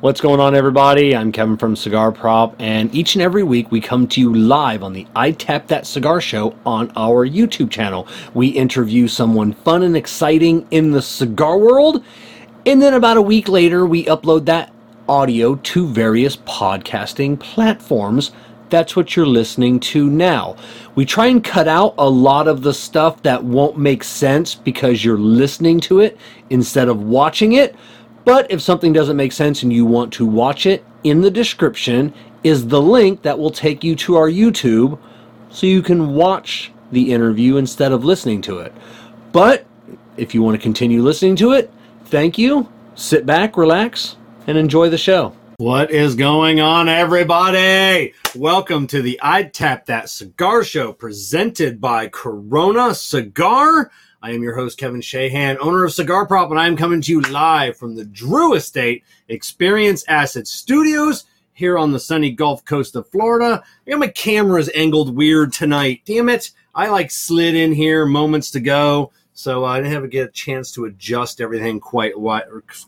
What's going on, everybody? I'm Kevin from Cigar Prop, and each and every week we come to you live on the I'd Tap That Cigar Show on our YouTube channel. We interview someone fun and exciting in the cigar world, and then about a week later, we upload that audio to various podcasting platforms. That's what you're listening to now. We try and cut out a lot of the stuff that won't make sense because you're listening to it instead of watching it. But if something doesn't make sense and you want to watch it, in the description is the link that will take you to our YouTube so you can watch the interview instead of listening to it. But if you want to continue listening to it, thank you. Sit back, relax, and enjoy the show. What is going on, everybody? Welcome to the I'd Tap That Cigar Show presented by Corona Cigar. I am your host, Kevin Shahan, owner of Cigar Prop, and I am coming to you live from the Drew Estate Experience Acid Studios here on the sunny Gulf Coast of Florida. I got my cameras angled weird tonight. Damn it. I like slid in here moments to go, so I didn't have to get a chance to adjust everything quite,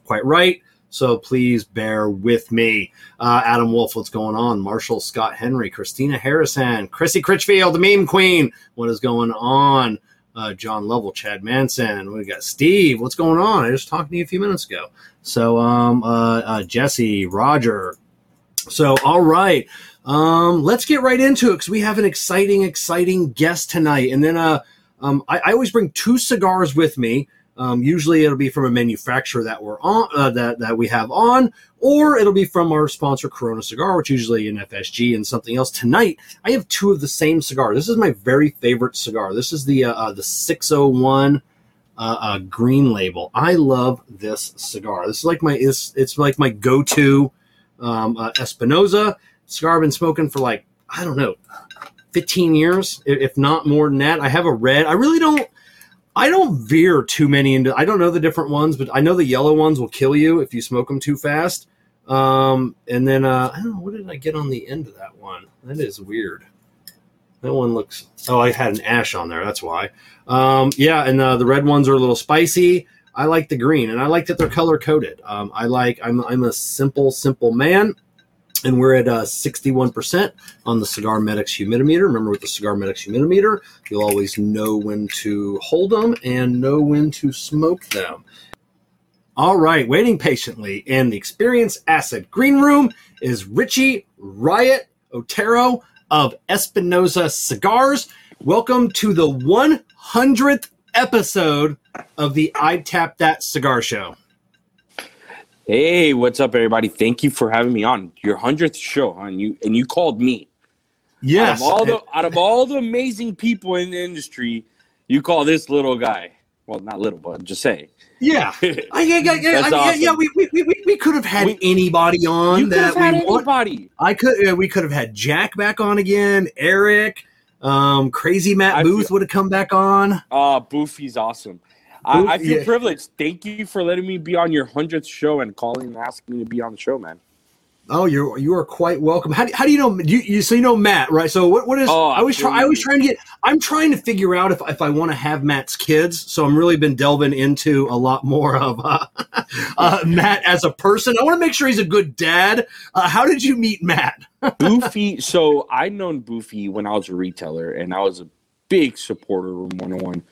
quite right. So please bear with me. Uh, Adam Wolf, what's going on? Marshall Scott Henry, Christina Harrison, Chrissy Critchfield, the meme queen. What is going on? Uh, John Lovell, Chad Manson. We got Steve. What's going on? I just talked to you a few minutes ago. So, um, uh, uh, Jesse, Roger. So, all right. Um, let's get right into it because we have an exciting, exciting guest tonight. And then, uh, um, I, I always bring two cigars with me. Um, usually it'll be from a manufacturer that we're on uh, that that we have on, or it'll be from our sponsor Corona Cigar, which usually an FSG and something else. Tonight I have two of the same cigar. This is my very favorite cigar. This is the uh, uh, the 601 uh, uh, green label. I love this cigar. This is like my it's it's like my go to um, uh, Espinosa cigar. I've been smoking for like I don't know. 15 years, if not more than that. I have a red. I really don't I don't veer too many into. I don't know the different ones, but I know the yellow ones will kill you if you smoke them too fast. Um, and then uh, I don't know what did I get on the end of that one. That is weird. That one looks. Oh, I had an ash on there. That's why. Um, yeah, and uh, the red ones are a little spicy. I like the green, and I like that they're color coded. Um, I like. I'm I'm a simple simple man and we're at uh, 61% on the Cigar Medics humidimeter. Remember, with the Cigar Medics humidimeter, you'll always know when to hold them and know when to smoke them. All right, waiting patiently in the Experience Acid Green Room is Richie Riot Otero of Espinosa Cigars. Welcome to the 100th episode of the I'd Tap That Cigar Show. Hey, what's up, everybody? Thank you for having me on your hundredth show, on you and you called me. Yes. Out of all the out of all the amazing people in the industry, you call this little guy. Well, not little, but just say. Yeah, I, yeah, yeah, yeah, I mean, awesome. yeah, yeah. We, we, we, we could have had we, anybody on you that had anybody. Want. I could. We could have had Jack back on again. Eric, um, crazy Matt I Booth feel, would have come back on. Uh Boofy's awesome. I, I feel yeah. privileged. Thank you for letting me be on your hundredth show and calling and asking me to be on the show, man. Oh, you're you are quite welcome. How do, how do you know you, you so you know Matt right? So what what is oh, I was try I always trying to get I'm trying to figure out if if I want to have Matt's kids. So I'm really been delving into a lot more of uh, uh, Matt as a person. I want to make sure he's a good dad. Uh, how did you meet Matt? Boofy. So I'd known Boofy when I was a retailer, and I was a big supporter of 101.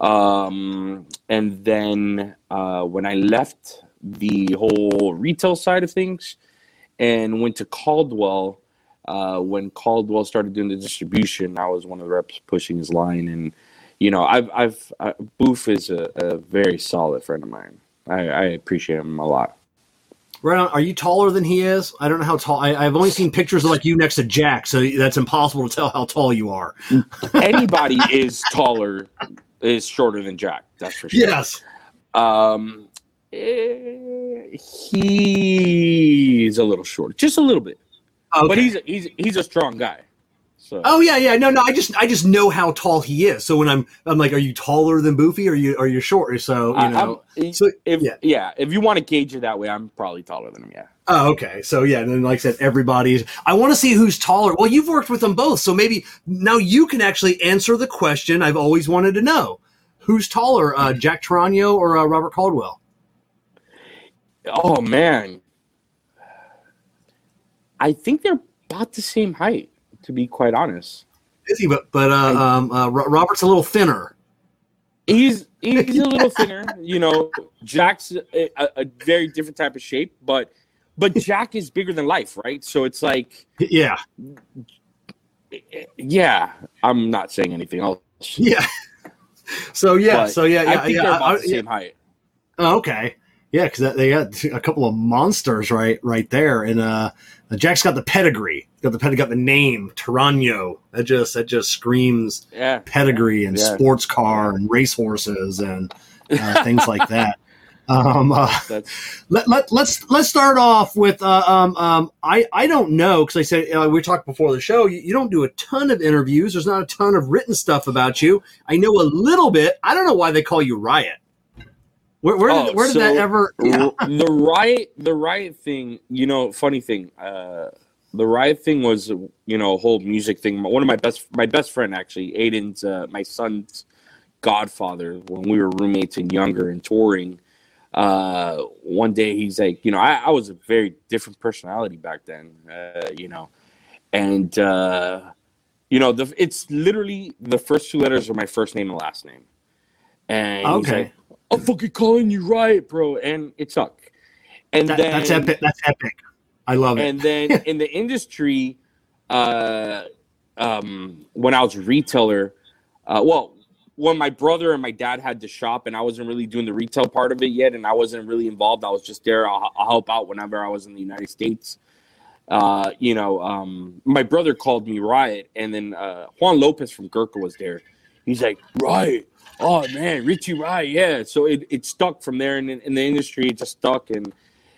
Um, and then uh, when I left the whole retail side of things and went to Caldwell, uh, when Caldwell started doing the distribution, I was one of the reps pushing his line. And, you know, I've, I've, I, Boof is a, a, very solid friend of mine. I, I appreciate him a lot. Right on. Are you taller than he is? I don't know how tall. I, have only seen pictures of like you next to Jack, so that's impossible to tell how tall you are. Anybody is taller is shorter than Jack. That's for sure. Yes. Um, he's a little short, just a little bit. Okay. But he's he's he's a strong guy. So. Oh yeah, yeah. No, no. I just I just know how tall he is. So when I'm I'm like, are you taller than Boofy? Or are you are you short? So you know. so if yeah. yeah, if you want to gauge it that way, I'm probably taller than him. Yeah. Oh, okay. So yeah, and then like I said, everybody's. I want to see who's taller. Well, you've worked with them both, so maybe now you can actually answer the question I've always wanted to know: Who's taller, uh, Jack Toraño or uh, Robert Caldwell? Oh man, I think they're about the same height, to be quite honest. Is he? But but uh, um, uh, Robert's a little thinner. He's he's a little thinner. You know, Jack's a, a, very different type of shape, but but Jack is bigger than life, right? So it's like, yeah, yeah. I'm not saying anything else. Yeah. So yeah, but so yeah, yeah, I think yeah, they're about I, the same yeah. height. Oh, okay. Yeah, because they got a couple of monsters right right there, and uh, Jack's got the pedigree, got the pedigree, got the name Toraño. That just that just screams yeah. pedigree and yeah. sports car and racehorses and uh, things like that. Um, uh, let, let, let's let's start off with uh, um, um, I I don't know because I said uh, we talked before the show. You, you, don't do a ton of interviews. There's not a ton of written stuff about you. I know a little bit. I don't know why they call you Riot. Where, where did, oh, where did that ever? Yeah. The riot, the riot thing. You know, funny thing. Uh, the riot thing was, you know, a whole music thing. One of my best, my best friend actually, Aiden's, uh, my son's godfather. When we were roommates and younger and touring, uh, one day he's like, you know, I, I was a very different personality back then, uh, you know, and uh, you know, the it's literally the first two letters are my first name and last name, and okay. I'm fucking calling you right, bro. And it sucked. And that, then that's epic. That's epic. I love it. And then in the industry, uh, um, when I was a retailer, uh, well, when my brother and my dad had the shop, and I wasn't really doing the retail part of it yet, and I wasn't really involved. I was just there. I'll, I'll help out whenever I was in the United States. Uh, you know, um, my brother called me Riot, and then uh, Juan Lopez from Gurkha was there. He's like, Riot, oh man, Richie Riot, yeah. So it, it stuck from there, and in, in the industry, it just stuck, and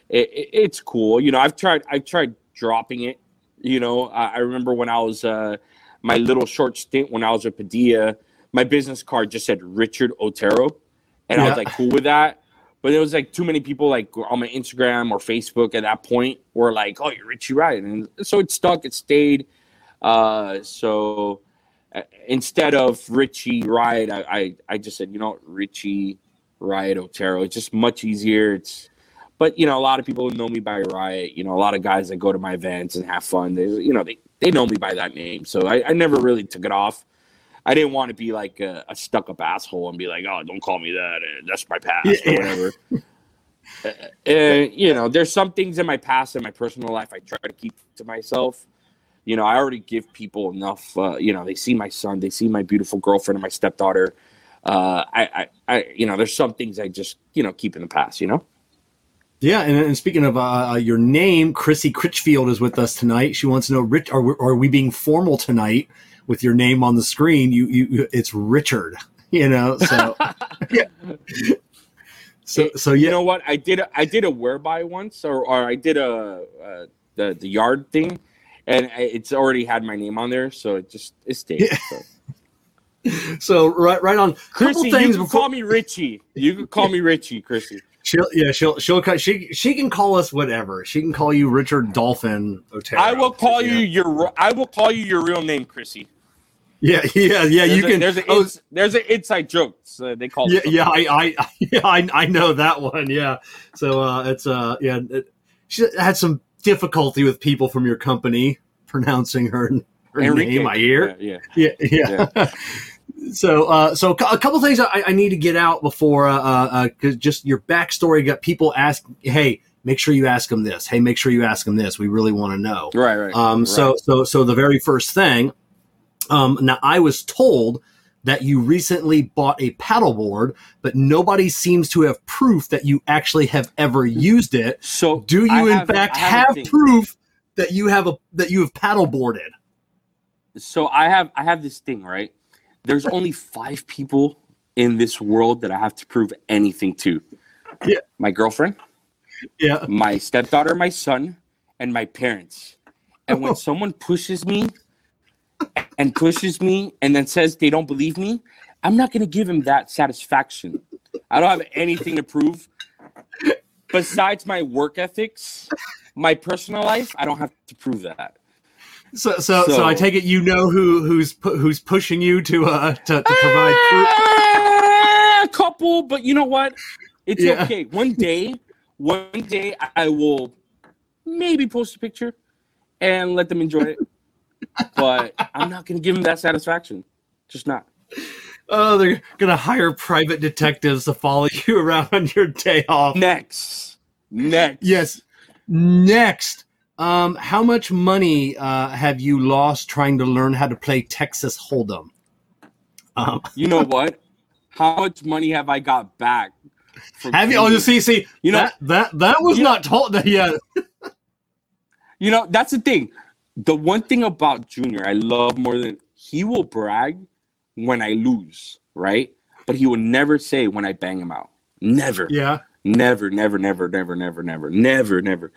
it, it, it's cool. You know, I've tried, I tried dropping it. You know, I, I remember when I was uh, my little short stint when I was at Padilla, my business card just said Richard Otero, and yeah. I was like cool with that. But there was like too many people like on my Instagram or Facebook at that point were like, "Oh, you're Richie Riot," and so it stuck. It stayed. Uh, so Uh, instead of Richie Riot, I, I, I just said, you know, Richie Riot Otero. It's just much easier. It's but you know, a lot of people know me by Riot. You know, a lot of guys that go to my events and have fun. They you know they, they know me by that name. So I, I never really took it off. I didn't want to be like a, a stuck up asshole and be like, oh, don't call me that. Uh, that's my past yeah. or whatever. uh, uh you know, there's some things in my past and my personal life I try to keep to myself you know, I already give people enough. Uh, you know, they see my son, they see my beautiful girlfriend and my stepdaughter. Uh, I, I, I, you know, there's some things I just, you know, keep in the past. You know. Yeah, and, and speaking of uh, uh your name, Chrissy Critchfield is with us tonight. She wants to know, Rich, are we, are we being formal tonight with your name on the screen? You, you, it's Richard. You know, so yeah. So, so yeah. You know what? I did, a, I did a whereby once, or, or I did a uh, the the yard thing, and it's already had my name on there, so it just it stayed. Yeah. So. so. right, right on. Chrissy, things you can before... call me Richie. You can call me Richie, Chrissy. She'll yeah she'll she'll she she can call us whatever. She can call you Richard Dolphin Otero. I will call yeah. you your I will call you your real name, Chrissy. Yeah, yeah, yeah. There's you a, can. There's a oh, there's an inside joke. So they call. Yeah, yeah. I, I, yeah, I, I know that one. Yeah. So uh, it's uh, yeah. It, she had some difficulty with people from your company pronouncing her, her name. I hear. Yeah, yeah, yeah. yeah. so, uh, so a couple things I, I, need to get out before, uh, uh, cause just your backstory got people ask, Hey, make sure you ask them this. Hey, make sure you ask them this. We really want to know. Right, right. Um, right. so, so, so the very first thing, um, now I was told that you recently bought a paddleboard, but nobody seems to have proof that you actually have ever used it. So, do you in fact have, proof that you have a that you have paddleboarded? So I have I have this thing right. There's only five people in this world that I have to prove anything to. Yeah, my girlfriend. Yeah, my stepdaughter, my son, and my parents. And when someone pushes me and pushes me and then says they don't believe me, I'm not going to give him that satisfaction. I don't have anything to prove besides my work ethics, my personal life. I don't have to prove that. So, so, so, so I take it you know who who's who's pushing you to uh to, to provide proof. A couple, but you know what? It's yeah. okay. One day, one day I will maybe post a picture and let them enjoy it. But I'm not going to give them that satisfaction. Just not. Oh, they're gonna hire private detectives to follow you around on your day off. Next, next. Yes, next. Um, how much money uh, have you lost trying to learn how to play Texas Hold'em? Um, you know what? How much money have I got back? Have you? Oh, you see, see, you know that that, that was not told yet. you know, that's the thing. The one thing about Junior I love more than he will brag when I lose, right? But he will never say when I bang him out. Never. Yeah. Never, never, never, never, never, never, never, never.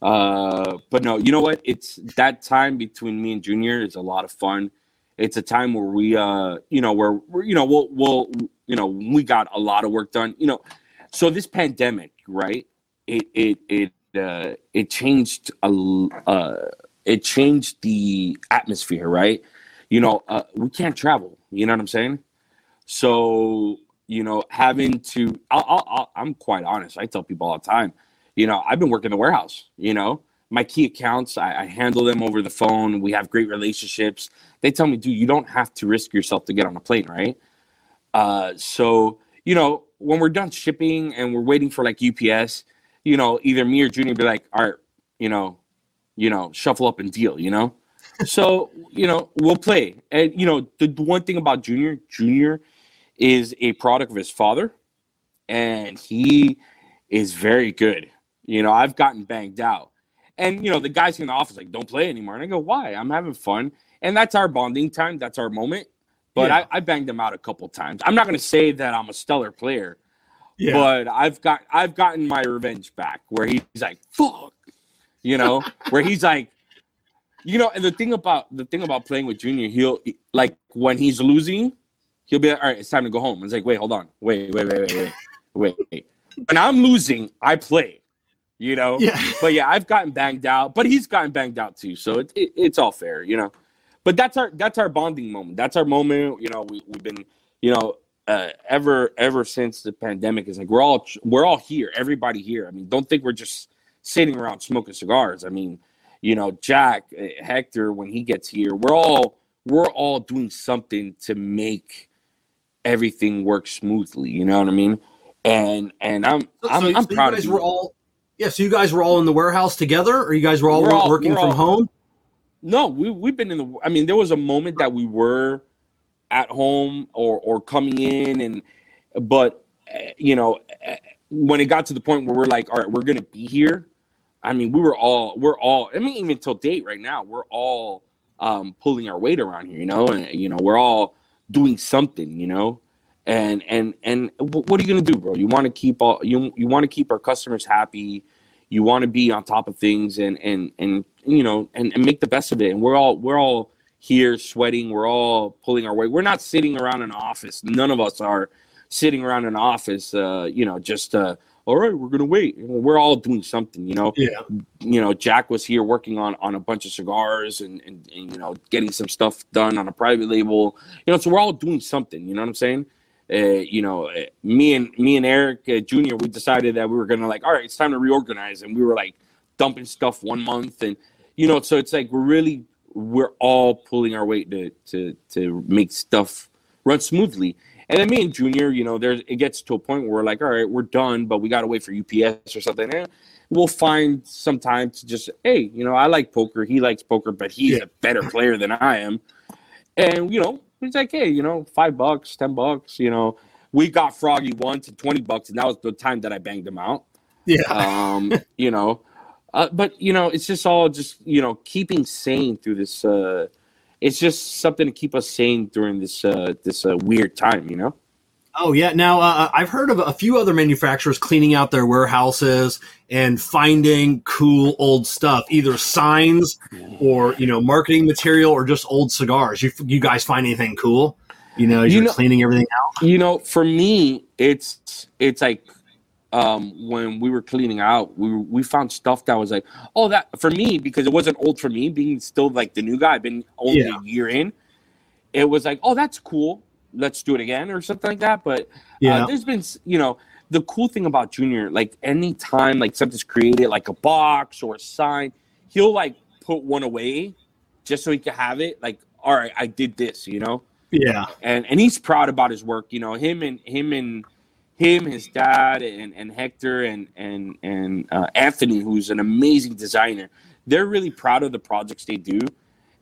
Uh, but no, you know what? It's that time between me and Junior is a lot of fun. It's a time where we, uh, you know, where we're, you know, we'll, we'll, you know, we got a lot of work done. You know, so this pandemic, right? It, it, it, uh, it changed a, uh, it changed the atmosphere, right? You know, uh, we can't travel. You know what I'm saying? So you know, having to, i am quite honest. I tell people all the time, you know, I've been working the warehouse. You know, my key accounts, I, I handle them over the phone. We have great relationships. They tell me, dude, you don't have to risk yourself to get on a plane, right? Uh, so you know, when we're done shipping and we're waiting for like UPS, you know, either me or Junior be like, all right, you know, you know, shuffle up and deal, you know? So you know we'll play. And you know the, the one thing about junior junior is a product of his father and he is very good. You know i've gotten banged out. And you know the guys in the office like don't play anymore. And i go why? I'm having fun. And that's our bonding time. That's our moment. But yeah. I, I banged him out a couple times. I'm not going to say that i'm a stellar player yeah. but i've got i've gotten my revenge back where he's like fuck you know where he's like you know, and the thing about the thing about playing with Junior, he'll like when he's losing, he'll be like, "All right, it's time to go home." It's like, "Wait, hold on, wait, wait, wait, wait, wait, wait." When I'm losing, I play. You know, yeah. But yeah, I've gotten banged out, but he's gotten banged out too, so it, it, it's all fair, you know. But that's our that's our bonding moment. That's our moment. You know, we, we've been, you know, uh, ever ever since the pandemic is like we're all we're all here, everybody here. I mean, don't think we're just sitting around smoking cigars. I mean, you know, Jack, uh, Hector, when he gets here, we're all we're all doing something to make everything work smoothly. You know what I mean? And and I'm I'm, so, I'm so proud you guys of you. Were all, yeah, so you guys were all in the warehouse together, or you guys were all, all working from all, home? No, we we've been in the. I mean, there was a moment that we were at home or or coming in, and but eh, you know eh, when it got to the point where we're like, all right, we're gonna be here I mean, we were all we're all. I mean, even till date right now, we're all um, pulling our weight around here. You know, and you know, we're all doing something. You know, and and and what are you gonna do, bro? You want to keep all you you want to keep our customers happy. You want to be on top of things and and and you know and, and make the best of it. And we're all we're all here sweating. We're all pulling our weight. We're not sitting around an office. None of us are sitting around an office. Uh, you know, just uh all right, we're gonna wait. We're all doing something, you know. Yeah. You know, Jack was here working on on a bunch of cigars and, and, and you know getting some stuff done on a private label. You know, so we're all doing something. You know what I'm saying? Uh, you know, uh, me and me and Eric uh, Jr. We decided that we were gonna like, all right, it's time to reorganize, and we were like dumping stuff one month, and you know, so it's like we're really we're all pulling our weight to to to make stuff run smoothly. And then me and Junior, you know, there's it gets to a point where we're like, all right, we're done, but we got to wait for UPS or something. And we'll find some time to just, hey, you know, I like poker. He likes poker, but he's yeah. a better player than I am. And, you know, he's like, hey, you know, five bucks, 10 bucks, you know, we got Froggy once at 20 bucks, and that was the time that I banged him out. Yeah. Um, you know, uh, but, you know, it's just all just, you know, keeping sane through this, uh, it's just something to keep us sane during this uh, this uh, weird time, you know. Oh yeah. Now uh, uh, I've heard of a few other manufacturers cleaning out their warehouses and finding cool old stuff, either signs or you know marketing material or just old cigars. You you guys find anything cool? You know, you're you know, cleaning everything out. You know, for me, it's it's like um, when we were cleaning out, we we found stuff that was like, oh, that for me because it wasn't old for me, being still like the new guy, I've been only yeah. a year in. It was like, oh, that's cool. Let's do it again or something like that. But uh, yeah, uh, there's been you know the cool thing about Junior, like anytime like something's created, like a box or a sign, he'll like put one away just so he could have it. Like, all right, I did this, you know. Yeah, and and he's proud about his work. You know, him and him and him, his dad, and, and Hector and and and uh, Anthony, who's an amazing designer. They're really proud of the projects they do,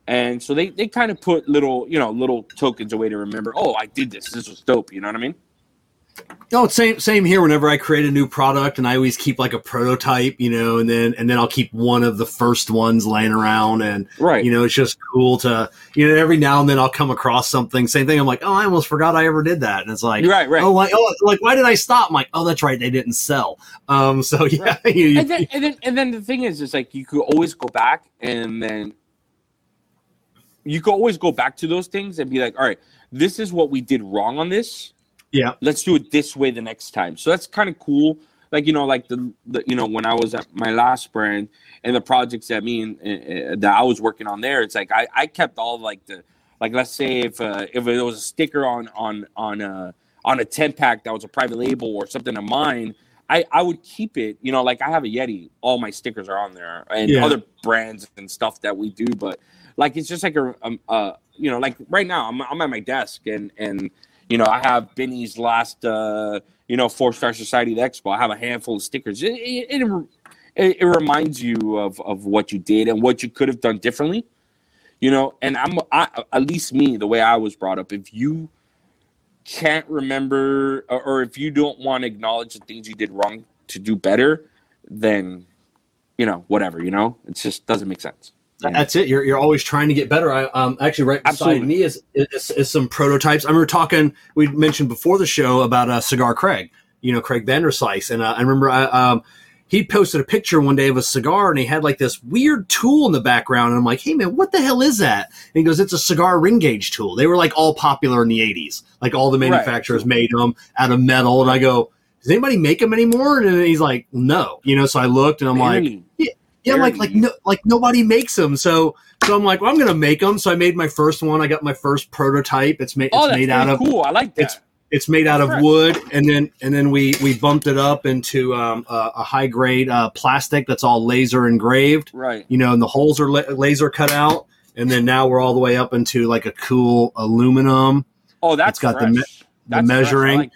and so they they kind of put little you know little tokens away to remember. Oh, I did this. This was dope. You know what I mean? No, it's same same here. Whenever I create a new product, and I always keep like a prototype, you know, and then and then I'll keep one of the first ones laying around, and right, you know, it's just cool to you know every now and then I'll come across something. Same thing. I'm like, oh, I almost forgot I ever did that, and it's like, right, right. Oh, like oh, like why did I stop? I'm like, oh, that's right, they didn't sell. Um, so yeah, right. you, and then and then and then the thing is, is like you could always go back and then you could always go back to those things and be like, all right, this is what we did wrong on this yeah. Let's do it this way the next time. So that's kind of cool. Like you know, like the, the you know when I was at my last brand and the projects that me and uh, that I was working on there, it's like I, I kept all like the like let's say if uh, if it was a sticker on on on a on a ten pack that was a private label or something of mine, I I would keep it. You know, like I have a Yeti, all my stickers are on there, and yeah. other brands and stuff that we do. But like it's just like a, um, uh, you know, like right now I'm I'm at my desk and and you know, I have Benny's last, uh, you know, Four Star Society Expo. I have a handful of stickers. It, it, it, it, reminds you of, of what you did and what you could have done differently. You know, and I'm I, at least me, the way I was brought up. If you can't remember, or, or if you don't want to acknowledge the things you did wrong to do better, then you know, whatever. You know, it just doesn't make sense. That's it. You're, you're always trying to get better. I um actually right beside Absolutely. me is, is, is some prototypes. I remember talking. We mentioned before the show about uh, cigar Craig. You know Craig Vanderslice, and uh, I remember I, um he posted a picture one day of a cigar, and he had like this weird tool in the background. And I'm like, hey man, what the hell is that? And he goes, it's a cigar ring gauge tool. They were like all popular in the '80s. Like all the manufacturers right. made them out of metal. And I go, does anybody make them anymore? And he's like, no. You know, so I looked, and I'm like, yeah yeah, like like no, like nobody makes them. So so I'm like, well, I'm gonna make them. So I made my first one. I got my first prototype. It's made. Oh, it's made out of cool. I like that. It's, it's made out of wood, and then and then we we bumped it up into um, a, a, high grade uh, plastic that's all laser engraved. Right. You know, and the holes are la- laser cut out, and then now we're all the way up into like a cool aluminum. Oh, that's it's got fresh. the, me- the measuring. Like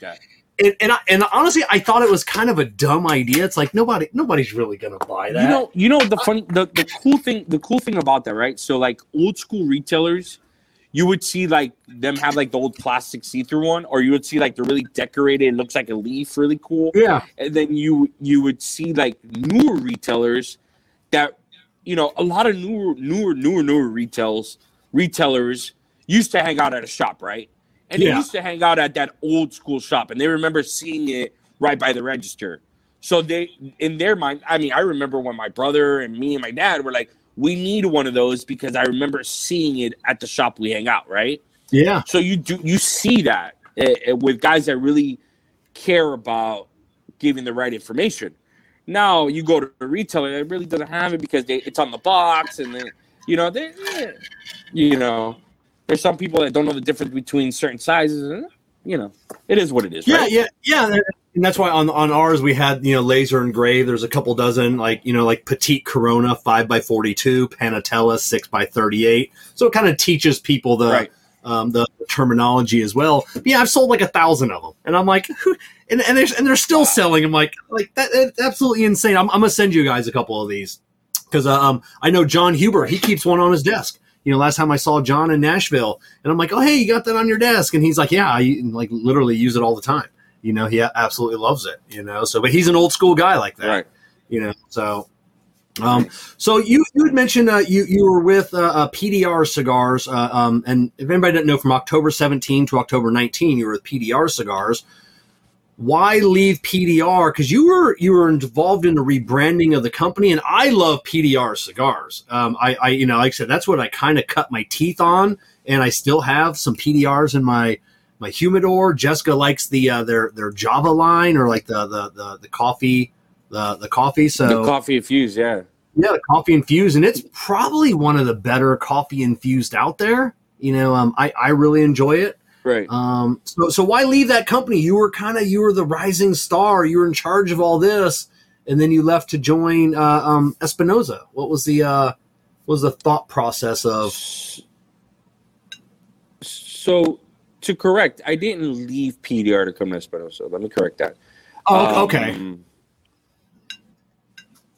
and and, I, and, honestly, I thought it was kind of a dumb idea. It's like nobody nobody's really gonna buy that. You know, you know the uh, funny the, the cool thing the cool thing about that, right? So like old school retailers, you would see like them have like the old plastic see through one, or you would see like they're really decorated. It looks like a leaf, really cool. Yeah. And then you you would see like newer retailers that you know a lot of newer newer newer newer retails retailers used to hang out at a shop, right? And yeah. they used to hang out at that old school shop, and they remember seeing it right by the register. So they, in their mind, I mean, I remember when my brother and me and my dad were like, "We need one of those because I remember seeing it at the shop we hang out." Right? Yeah. So you do you see that uh, with guys that really care about giving the right information. Now you go to a retailer that really doesn't have it because they, it's on the box and then you know they, you know there's some people that don't know the difference between certain sizes, and you know, it is what it is. Yeah, right? yeah, yeah. And that's why on on ours we had you know laser engraved. There's a couple dozen like you know like petite Corona five by forty two, Panatella six by thirty eight. So it kind of teaches people the. Right. Um, the terminology as well. But yeah, I've sold like a thousand of them, and I'm like, and and they're and they're still selling. I'm like, like that, that's absolutely insane. I'm, I'm gonna send you guys a couple of these because uh, um, I know John Huber. He keeps one on his desk you know, last time I saw John in Nashville, and I'm like, oh, hey, you got that on your desk? And he's like, yeah, I like literally use it all the time. You know, he absolutely loves it. You know, so but he's an old school guy like that. Right. You know, so. Um, so you you had mentioned uh, you you were with uh, uh, PDR cigars, uh, um, and if anybody doesn't know, from October 17 to October 19, you were with PDR cigars why leave PDR? Because you were you were involved in the rebranding of the company, and I love PDR cigars. Um, I, I, you know, like I said, that's what I kind of cut my teeth on, and I still have some PDRs in my my humidor. Jessica likes the uh, their their Java line or like the the the, the coffee the the coffee. So the coffee infused, yeah, yeah, the coffee infused, and it's probably one of the better coffee infused out there. You know, um, I I really enjoy it. Right. Um, so, so why leave that company? You were kind of you were the rising star. You were in charge of all this, and then you left to join uh, um, Espinosa. What was the uh, was the thought process of? So to correct, I didn't leave PDR to come to Espinosa. Let me correct that. Oh, okay. Um,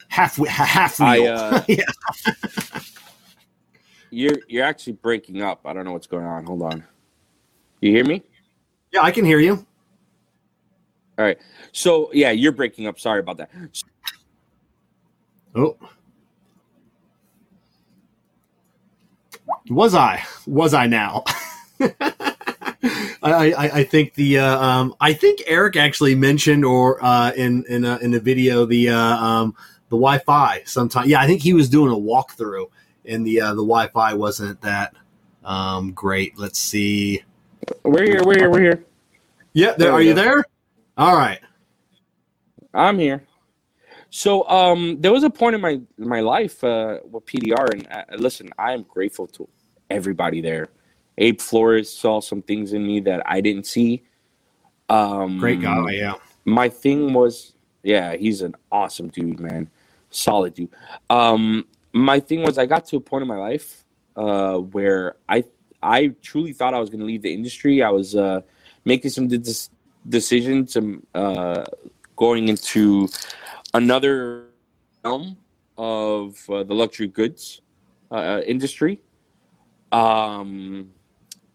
half half wheel. I, uh, yeah. you're you're actually breaking up. I don't know what's going on. Hold on. You hear me? Yeah, I can hear you. All right. So yeah, you're breaking up. Sorry about that. Oh. Was I? Was I now? I, I, I, think the uh, um, I think Eric actually mentioned or uh, in in a, in a video the uh, um, the Wi-Fi sometime. Yeah, I think he was doing a walkthrough, and the uh, the Wi-Fi wasn't that um, great. Let's see. We're here. We're here. We're here. Yeah, there, there are you there? All right. I'm here. So um, there was a point in my my life uh, with PDR, and uh, listen, I am grateful to everybody there. Abe Flores saw some things in me that I didn't see. Um, Great guy, yeah. My thing was, yeah, he's an awesome dude, man, solid dude. Um, my thing was, I got to a point in my life uh, where I I truly thought I was going to leave the industry. I was uh, making some de- decisions, uh, going into another realm of uh, the luxury goods uh, uh, industry. Um,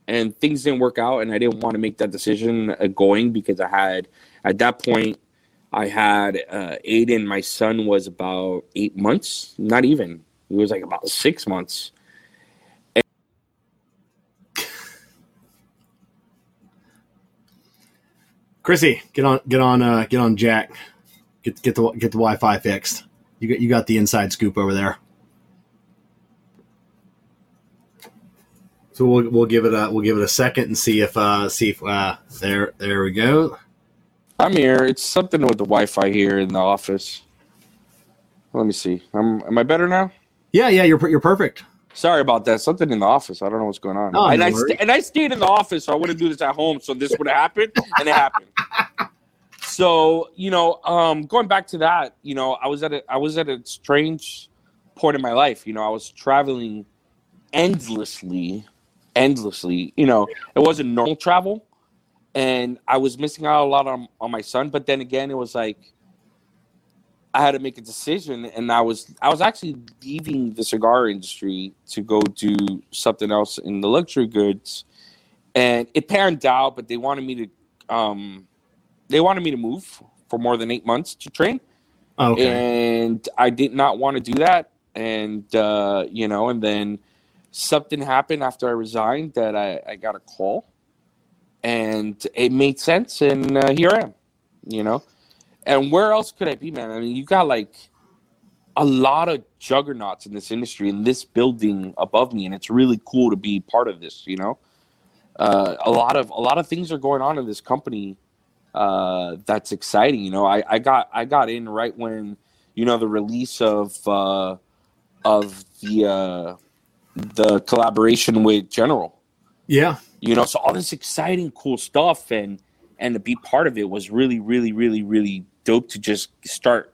and things didn't work out, and I didn't want to make that decision uh, going because I had, at that point, I had uh, Aiden, my son, was about eight months, not even. He was like about six months. Chrissy, get on, get on, uh, get on, Jack. Get get the get the Wi-Fi fixed. You got you got the inside scoop over there. So we'll we'll give it a we'll give it a second and see if uh see if uh there there we go. I'm here. It's something with the Wi-Fi here in the office. Let me see. I'm am I better now? Yeah, yeah, you're you're perfect. Sorry about that. Something in the office. I don't know what's going on. Oh, and, no I st- and I stayed in the office, so I wouldn't do this at home. So this would have happened, and it happened. so you know, um, going back to that, you know, I was at a I was at a strange point in my life. You know, I was traveling endlessly endlessly. You know, it wasn't normal travel, and I was missing out a lot on on my son. But then again, it was like I had to make a decision, and I was I was actually leaving the cigar industry to go do something else in the luxury goods, and it panned out. But they wanted me to um, they wanted me to move for more than eight months to train. Okay. And I did not want to do that. And, uh, you know, and then something happened after I resigned that I, I got a call and it made sense. And uh, here I am, you know. And where else could I be, man? I mean, you got like a lot of juggernauts in this industry in this building above me, and it's really cool to be part of this, you know. Uh, a lot of a lot of things are going on in this company uh, that's exciting. You know, I, I got I got in right when you know the release of uh, of the uh, the collaboration with General. Yeah. You know, so all this exciting, cool stuff and and to be part of it was really, really, really, really dope to just start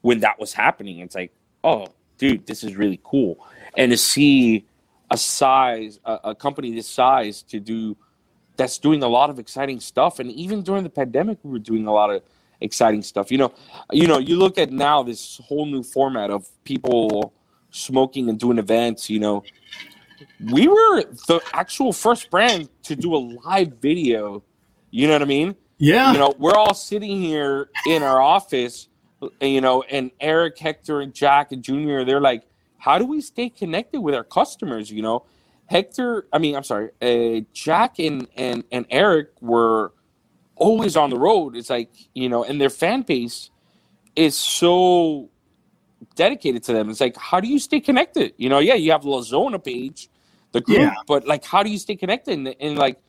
when that was happening. It's like, oh, dude, this is really cool. And to see a size, a, a company this size to do that's doing a lot of exciting stuff. And even during the pandemic, we were doing a lot of exciting stuff. You know, you know, you look at now this whole new format of people smoking and doing events, you know, we were the actual first brand to do a live video. You know what I mean? Yeah. You know, we're all sitting here in our office, you know, and Eric, Hector, and Jack and Junior, they're like, how do we stay connected with our customers? You know, Hector, I mean, I'm sorry, uh, Jack and, and, and Eric were always on the road. It's like, you know, and their fan base is so dedicated to them. It's like, how do you stay connected? You know, yeah, you have La Zona page, the group, yeah. but like, how do you stay connected? And, and, like,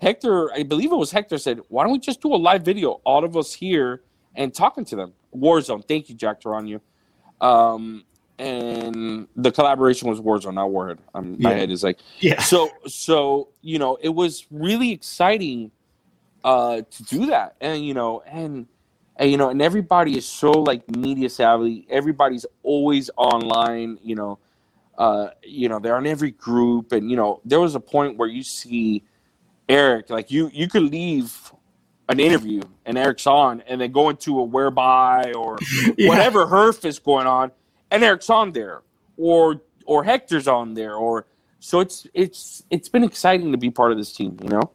Hector, I believe it was Hector said, why don't we just do a live video, all of us here and talking to them? Warzone. Thank you, Jack Toraño. Um, and the collaboration was Warzone, not Warhead. Um, yeah. My head is like, yeah. So, so you know, it was really exciting uh, to do that, and you know, and and you know, and everybody is so like media savvy. Everybody's always online. You know, Uh, you know, they're on every group, and you know, there was a point where you see Eric, like you, you could leave an interview and Eric's on, and then go into a whereby or Yeah. whatever herf is going on, and Eric's on there, or or Hector's on there, or so it's it's it's been exciting to be part of this team, you know.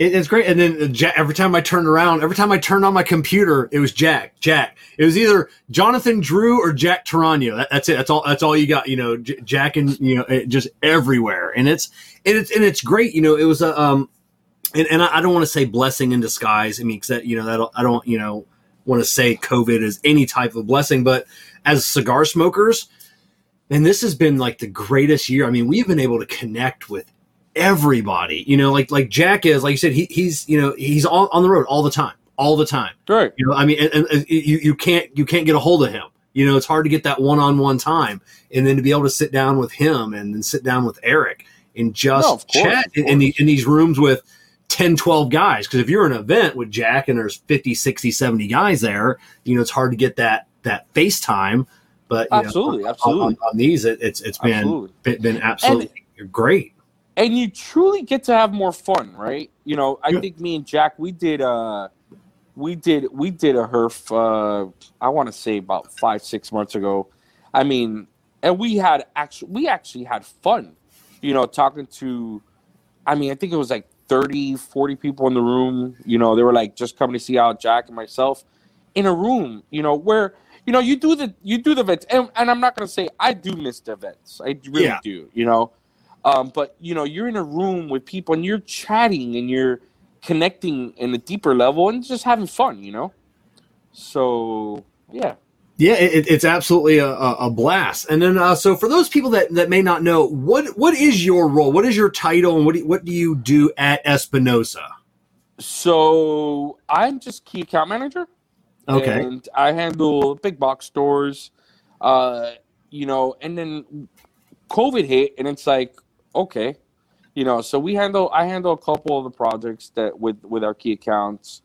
It, it's great. And then every time I turned around, every time I turned on my computer, it was Jack. Jack. It was either Jonathan Drew or Jack Toraño. That, that's it. That's all. That's all you got. You know, J- Jack and you know, it, just everywhere. And it's and it's and it's great. You know, it was a um, and, and I, I don't want to say blessing in disguise. I mean, that you know that I don't you know want to say COVID is any type of blessing, but as cigar smokers, and this has been like the greatest year. I mean, we've been able to connect with everybody. You know, like like Jack is, like you said, he, he's you know he's on, on the road all the time, all the time. Right. You know, I mean, and, and, you you can't you can't get a hold of him. You know, it's hard to get that one on one time, and then to be able to sit down with him and then sit down with Eric and just No, course, chat in, in, the, in these rooms with 10, 12 guys. Because if you're in an event with Jack and there's 50, 60, 70 guys there, you know, it's hard to get that that FaceTime. But you know, Absolutely, on- absolutely. on, on these, it, it's it's been Absolutely. been, been absolutely great. and you truly get to have more fun, right? You know, I Yeah. think me and Jack we did uh we did we did a herf uh I want to say about 5 6 months ago. I mean, and we had actually we actually had fun. You know, talking to I mean, I think it was like 30 40 people in the room, you know, they were like just coming to see out Jack and myself in a room, you know, where you know, you do the you do the events, and, and I'm not gonna say I do miss the events. I really Yeah. do, you know. Um, but you know, you're in a room with people and you're chatting and you're connecting in a deeper level and just having fun, you know. So yeah, Yeah, it, it's absolutely a, a blast. And then, uh, so for those people that, that may not know, what what is your role? What is your title, and what do, what do you do at Espinosa? so I'm just key account manager. Okay, and I handle big box stores. Uh, you know, and then COVID hit, and it's like, okay, you know, so we handle I handle a couple of the projects that with with our key accounts,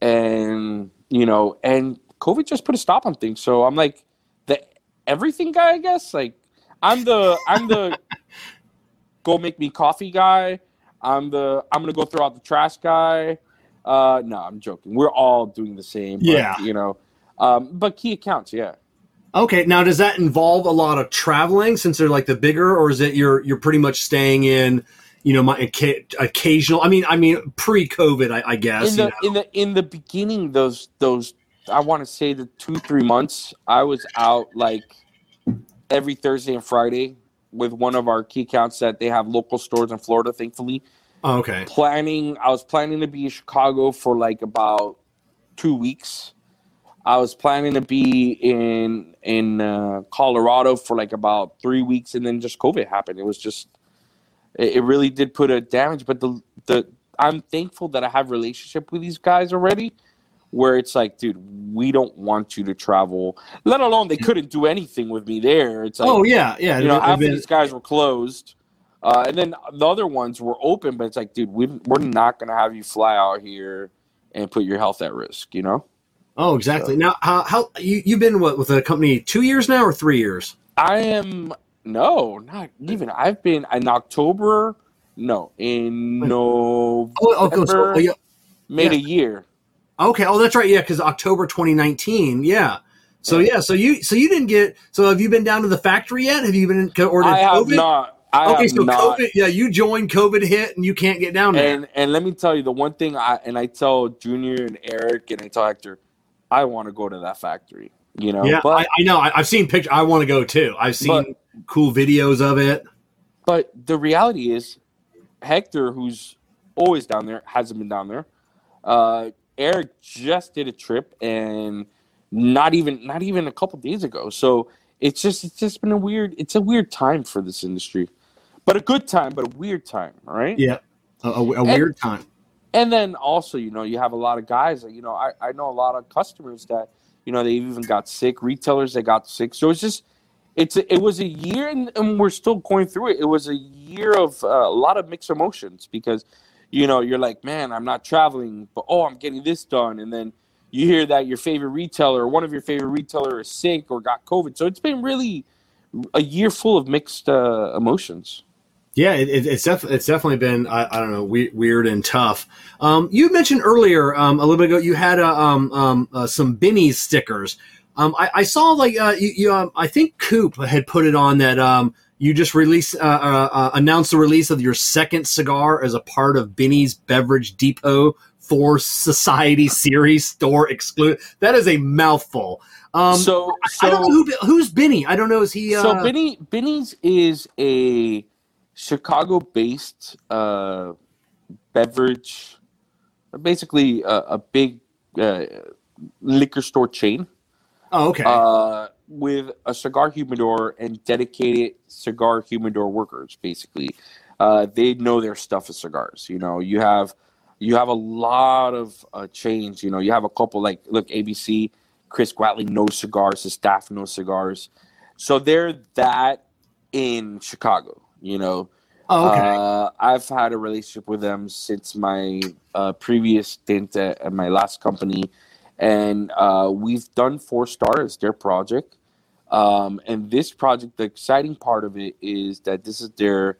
and you know, and COVID just put a stop on things. So I'm like the everything guy, I guess. Like I'm the I'm the go make me coffee guy. I'm the I'm gonna go throw out the trash guy. Uh, no, I'm joking. We're all doing the same. But, Yeah. you know, um, but key accounts, yeah. okay. Now, does that involve a lot of traveling since they're like the bigger, or is it you're you're pretty much staying in? You know, my occasional. I mean, I mean, pre-COVID, I, I guess. in you the know. in the in the beginning, those those I want to say the two three months, I was out like every Thursday and Friday with one of our key accounts that they have local stores in Florida. Thankfully, Oh, okay. planning. I was planning to be in Chicago for like about two weeks. I was planning to be in in uh, Colorado for like about three weeks, and then just COVID happened. It was just, it, it really did put a damage. But the the I'm thankful that I have relationship with these guys already, where it's like, dude, we don't want you to travel. Let alone they couldn't do anything with me there. It's like, oh yeah, yeah. you know, half of these guys were closed, uh, and then the other ones were open. But it's like, dude, we, we're not gonna have you fly out here and put your health at risk. You know, oh, exactly. Now, how, how you you've been what with the company two years now or three years? I am no, not even. I've been in October. No, in Oh, okay. So, November, oh, yeah. made yeah. a year. Okay. Oh, that's right. Yeah, because October 2019. Yeah. So yeah. So you so you didn't get. So have you been down to the factory yet? Have you been or I have COVID? not. I okay. So not. COVID. Yeah, you joined. COVID hit, and you can't get down there. And and let me tell you the one thing I and I tell Junior and Eric and I tell Hector, I want to go to that factory. You know, yeah, but I, I know. I, I've seen pictures. I want to go too. I've seen But- cool videos of it. But the reality is, Hector, who's always down there, hasn't been down there. Uh, Eric just did a trip, and not even not even a couple days ago. So it's just it's just been a weird it's a weird time for this industry, but a good time, but a weird time, right? Yeah, a, a, a weird time. And then also, you know, you have a lot of guys that, you know, I, I know a lot of customers that, you know, they even got sick, retailers that got sick. So it's just, it's a, it was a year, and, and we're still going through it. It was a year of uh, a lot of mixed emotions because, you know, you're like, man, I'm not traveling, but oh, I'm getting this done. And then you hear that your favorite retailer or one of your favorite retailer is sick or got COVID. So it's been really, a year full of mixed uh, emotions. Yeah, it, it, it's def- it's definitely been I, I don't know we- weird and tough. Um, you mentioned earlier um, a little bit ago you had uh, um, um, uh, some Binny's stickers. Um, I, I saw like uh, you, you um, I think Coop had put it on that you just release uh, uh, uh, announced the release of your second cigar as a part of Binny's Beverage Depot for Society Series store exclusive. That is a mouthful. Um, so, so I don't know who, who's Binny. I don't know. Is he? Uh, so Benny Benny's is a Chicago-based uh, beverage, basically a, a big uh, liquor store chain. oh, okay. uh, with a cigar humidor and dedicated cigar humidor workers. Basically, uh, they know their stuff as cigars. You know, you have you have a lot of uh, chains. You know, you have a couple like look ABC. Chris Gwatley knows cigars. His staff knows cigars. So they're that in Chicago. You know, oh, okay. uh, I've had a relationship with them since my uh, previous stint at, at my last company, and uh, we've done four stars their project. Um, and this project, the exciting part of it is that this is their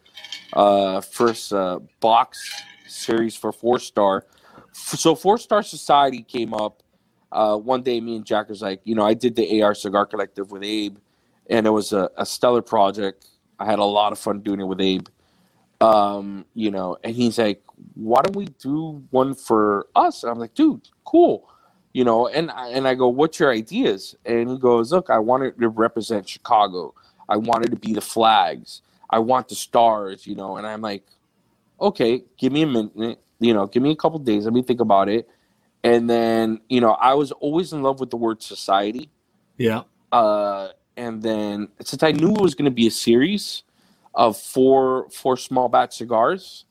uh, first uh, box series for four star. So four star society came up uh, one day. Me and Jack was like, you know, I did the AR Cigar Collective with Abe, and it was a, a stellar project. I had a lot of fun doing it with Abe. Um, you know, and he's like, why don't we do one for us? And I'm like, dude, cool. You know, and I, and I go, what's your ideas? And he goes, look, I wanted to represent Chicago. I wanted to be the flags. I want the stars. You know, and I'm like, okay, give me a minute. You know, give me a couple days. Let me think about it. And then, you know, I was always in love with the word society. yeah. Uh, and then since I knew it was going to be a series of four four small batch cigars,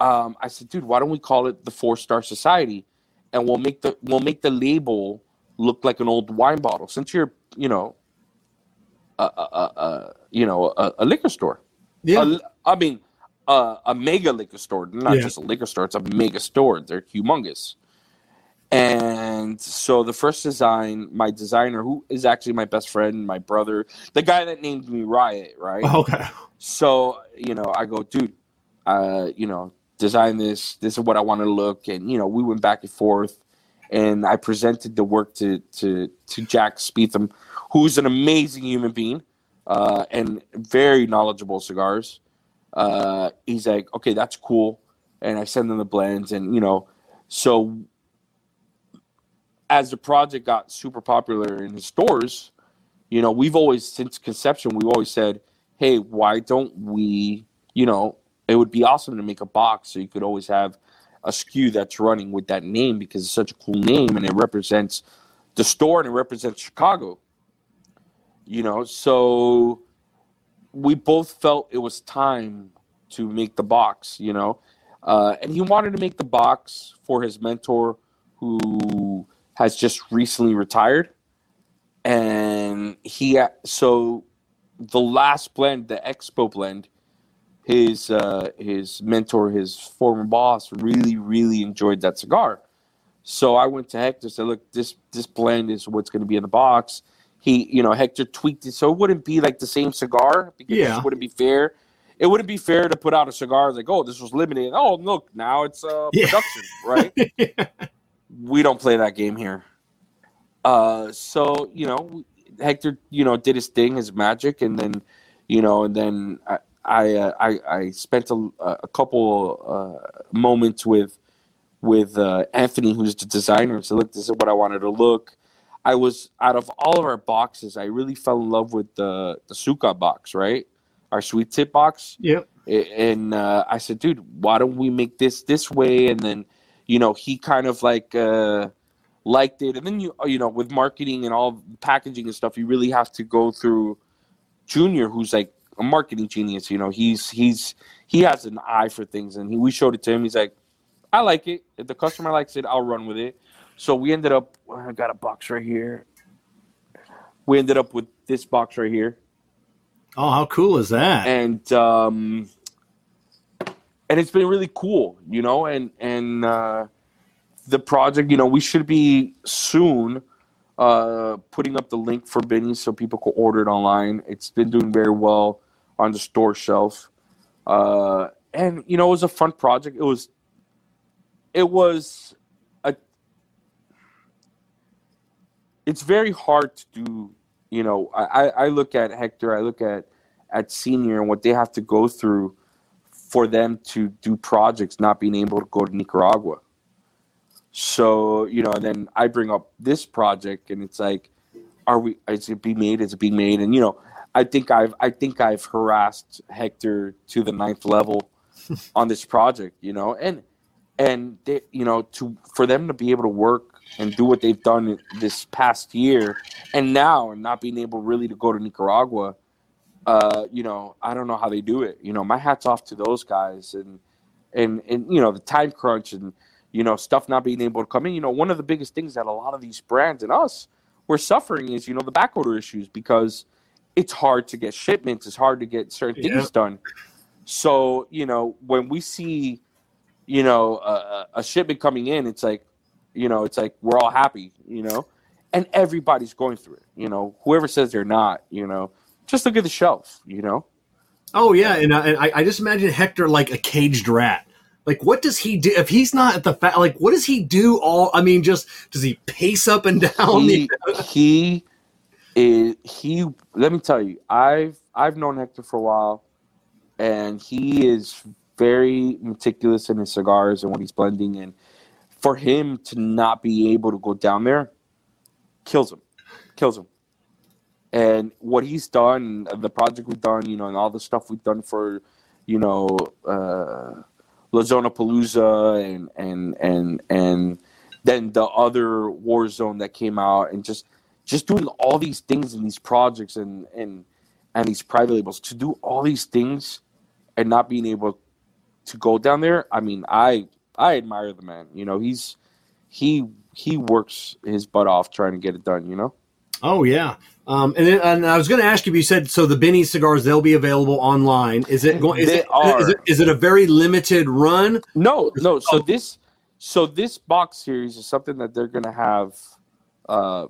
um, I said, dude, why don't we call it the Four Star Society, and we'll make the we'll make the label look like an old wine bottle. Since you're, you know, a, a, a, you know a, a liquor store. Yeah. I mean, a mega liquor store, not Yeah. just a liquor store. It's a mega store. They're humongous. And so the first design, my designer, who is actually my best friend, my brother, the guy that named me Riot, right? okay. So you know, I go, dude, uh, you know, design this. This is what I want to look, and you know, we went back and forth, and I presented the work to to to Jack Speetham, who's an amazing human being, uh, and very knowledgeable cigars. Uh, he's like, okay, that's cool, and I send them the blends, and you know, so as the project got super popular in the stores, you know, we've always since conception, we've always said, hey, why don't we, you know, it would be awesome to make a box so you could always have a SKU that's running with that name because it's such a cool name and it represents the store and it represents Chicago. You know, so we both felt it was time to make the box, you know. Uh, and he wanted to make the box for his mentor who has just recently retired. And he, so the last blend, the Expo blend, his uh, his mentor, his former boss, really really enjoyed that cigar. So I went to Hector said, "Look, this this blend is what's going to be in the box." He, you know, Hector tweaked it so it wouldn't be like the same cigar because Yeah. it wouldn't be fair. It wouldn't be fair to put out a cigar like, "Oh, this was limited." Oh, look, now it's uh, Yeah. production, right? we don't play that game here. Uh, so you know, Hector, you know, did his thing, his magic, and then, you know, and then I, I, uh, I, I spent a, a couple uh, moments with, with uh, Anthony, who's the designer, and said, "Look, this is what I wanted to look." I was out of all of our boxes, I really fell in love with the the Suka box, right? Our sweet tip box Yep. and uh, I said, dude, why don't we make this this way? And then, you know, he kind of like uh, liked it. And then you, you know, with marketing and all packaging and stuff, you really have to go through Junior, who's like a marketing genius. You know, he's he's he has an eye for things, and he, we showed it to him. He's like, I like it. If the customer likes it, I'll run with it. So we ended up. I got a box right here. We ended up with this box right here Oh, how cool is that? and um, and it's been really cool, you know. And and uh, the project, you know, we should be soon uh, putting up the link for Benny so people can order it online. It's been doing very well on the store shelf, uh, and you know it was a fun project. It was, it was a. It's very hard to do. You know, I, I look at Hector. I look at at senior and what they have to go through for them to do projects, not being able to go to Nicaragua. So you know, and then I bring up this project, and it's like, are we? Is it being made? Is it being made? And you know, I think I've I think I've harassed Hector to the ninth level on this project. You know, and and they, you know, to for them to be able to work and do what they've done this past year, and now and not being able really to go to Nicaragua. Uh, you know, I don't know how they do it. You know, my hats off to those guys, and and and you know the time crunch and you know, stuff not being able to come in. You know, one of the biggest things that a lot of these brands and us we're suffering is, you know, the back order issues because it's hard to get shipments, it's hard to get certain things done. So, you know, when we see, you know, a, a shipment coming in, it's like, you know, it's like we're all happy, you know, and everybody's going through it. You know, whoever says they're not, you know, just look at the shelf, you know. Oh yeah, and, uh, and I, I just imagine Hector like a caged rat like, what does he do if he's not at the fa- like? What does he do? All I mean, just does he pace up and down? He, he he. Let me tell you, I've I've known Hector for a while, and he is very meticulous in his cigars and what he's blending. And for him to not be able to go down there, kills him, kills him. And what he's done, the project we've done, you know, and all the stuff we've done for, you know. Uh, La Zona Palooza and and and and then the other war zone that came out and just just doing all these things in these projects and and and these private labels to do all these things and not being able to go down there i mean i i admire the man you know he's he he works his butt off trying to get it done you know oh yeah um, and, then, and I was going to ask you, you said so the Benny cigars they'll be available online. Is it going? Is, it, is, it, is it a very limited run? No, no. So oh. this, so this box series is something that they're going to have, uh,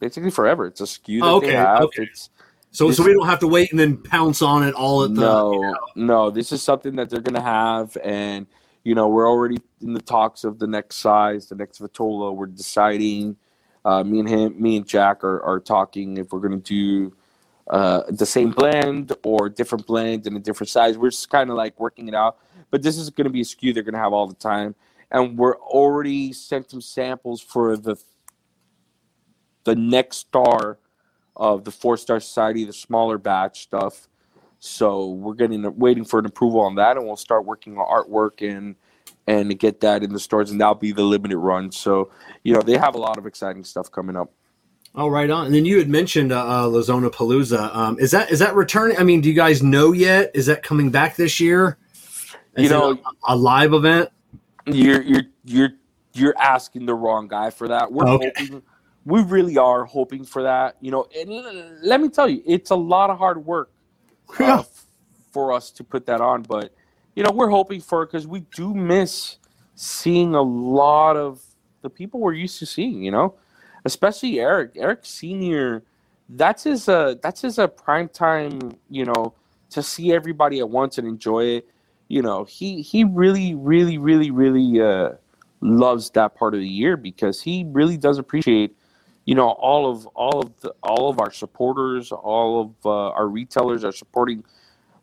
basically forever. It's a that oh, okay, they have. Okay. It's so this, so we don't have to wait and then pounce on it all at the. No, you know. no. This is something that they're going to have, and you know we're already in the talks of the next size, the next Vitola. We're deciding uh, me and him, me and Jack are, are talking if we're going to do uh, the same blend or different blend and a different size. We're just kind of like working it out. But this is going to be a SKU they're going to have all the time, and we're already sent some samples for the the next star of the Four Star Society, the smaller batch stuff. So we're getting waiting for an approval on that, and we'll start working on artwork and and get that in the stores, and that'll be the limited run. So, you know, they have a lot of exciting stuff coming up. Oh, right on. And then you had mentioned uh, uh, La Zona Palooza. Um, is that is that returning? I mean, do you guys know yet? Is that coming back this year? Is you know, a, a, live event. You're you're you're you're asking the wrong guy for that. We're okay. hoping, we really are hoping for that. You know, and let me tell you, it's a lot of hard work uh, for us to put that on, but you know, we're hoping for it because we do miss seeing a lot of the people we're used to seeing. You know, especially Eric. Eric Senior. That's his. Uh, that's his. Uh, prime time. You know, to see everybody at once and enjoy it. You know, he he really, really, really, really uh, loves that part of the year because he really does appreciate you know all of all of the all of our supporters all of uh, our retailers are supporting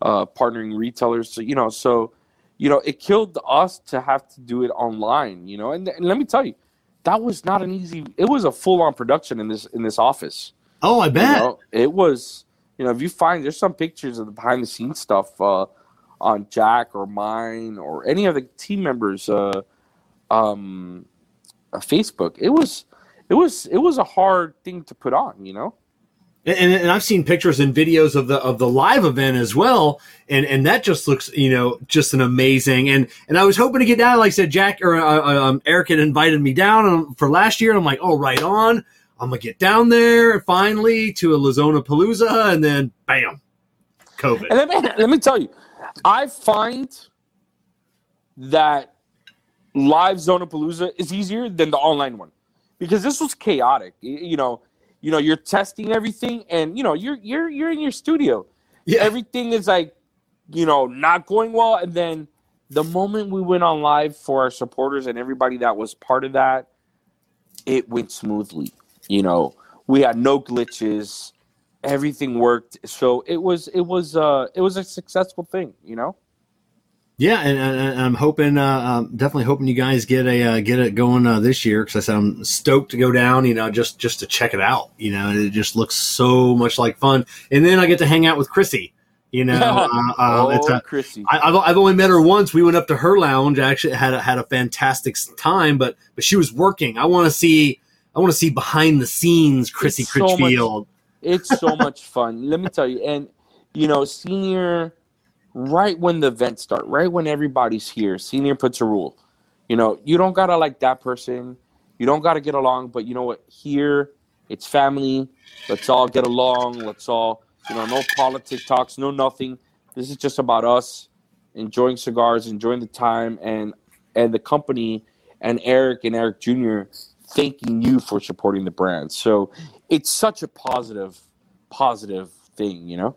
uh, partnering retailers. So, you know, so you know, it killed us to have to do it online. You know, and, and let me tell you, that was not an easy. It was a full on production in this in this office. Oh, I bet you know, it was. You know, if you find there's some pictures of the behind the scenes stuff uh, on Jack or mine or any of the team members' uh, um, uh, Facebook, it was it was it was a hard thing to put on. You know and, and I've seen pictures and videos of the of the live event as well, and and that just looks you know just an amazing and and I was hoping to get down. Like I said, Jack or uh, uh um, Eric had invited me down for last year, and I'm like, oh, right on. I'm gonna get down there finally to a La Zona Palooza, and then bam, COVID. And let me let me tell you, I find that live Zona Palooza is easier than the online one because this was chaotic. You know, you know, you're testing everything, and you know, you're you're you're in your studio. Yeah. Everything is like, you know, not going well, and then the moment we went on live for our supporters and everybody that was part of that, it went smoothly. You know, we had no glitches. Everything worked. So it was it was uh it was a successful thing, you know? Yeah, and, and, I'm hoping, uh, um, definitely hoping you guys get a uh, get it going uh, this year because I said I'm stoked to go down. You know, just just to check it out. You know, it just looks so much like fun. And then I get to hang out with Chrissy. You know, uh, oh, uh, it's a, Chrissy. I, I've, I've only met her once. We went up to her lounge. I actually had a, had a fantastic time, but but she was working. I want to see I want to see behind the scenes Chrissy It's so much- Critchfield. It's so much fun. Let me tell you. And you know, senior, right when the events start, right when everybody's here, senior puts a rule. You know, you don't gotta like that person. You don't gotta get along. But you know what? Here, it's family. Let's all get along. Let's all, you know, no politic talks, no nothing. This is just about us enjoying cigars, enjoying the time, and and the company and Eric and Eric Jr. thanking you for supporting the brand. So it's such a positive, positive thing, you know.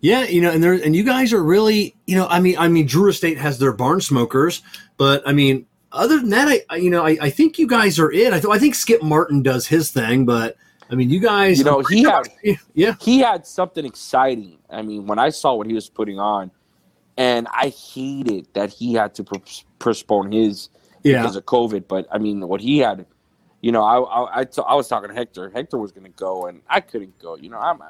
Yeah, you know, and there and you guys are really, you know, I mean, I mean, Drew Estate has their barn smokers, but I mean, other than that, I, I you know, I, I think you guys are it. I, th- I think Skip Martin does his thing, but I mean, you guys, You know, he had yeah, he had something exciting. I mean, when I saw what he was putting on, and I hated that he had to postpone his yeah, because of COVID. But I mean, what he had, you know, I I, I, t- I was talking to Hector. Hector was going to go, and I couldn't go. You know, I'm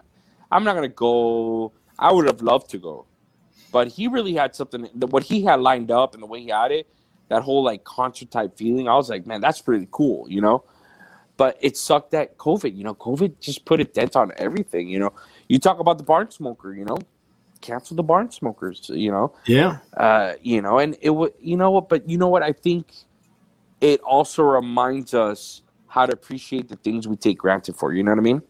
I'm not going to go. I would have loved to go, but he really had something. What he had lined up and the way he had it, that whole like concert type feeling. I was like, man, that's pretty cool. You know. But it sucked that COVID, you know, COVID just put a dent on everything, you know. You talk about the barn smoker, you know, cancel the barn smokers, you know yeah, uh, you know, and it would, you know what, but you know what, I think it also reminds us how to appreciate the things we take granted for. You know what I mean?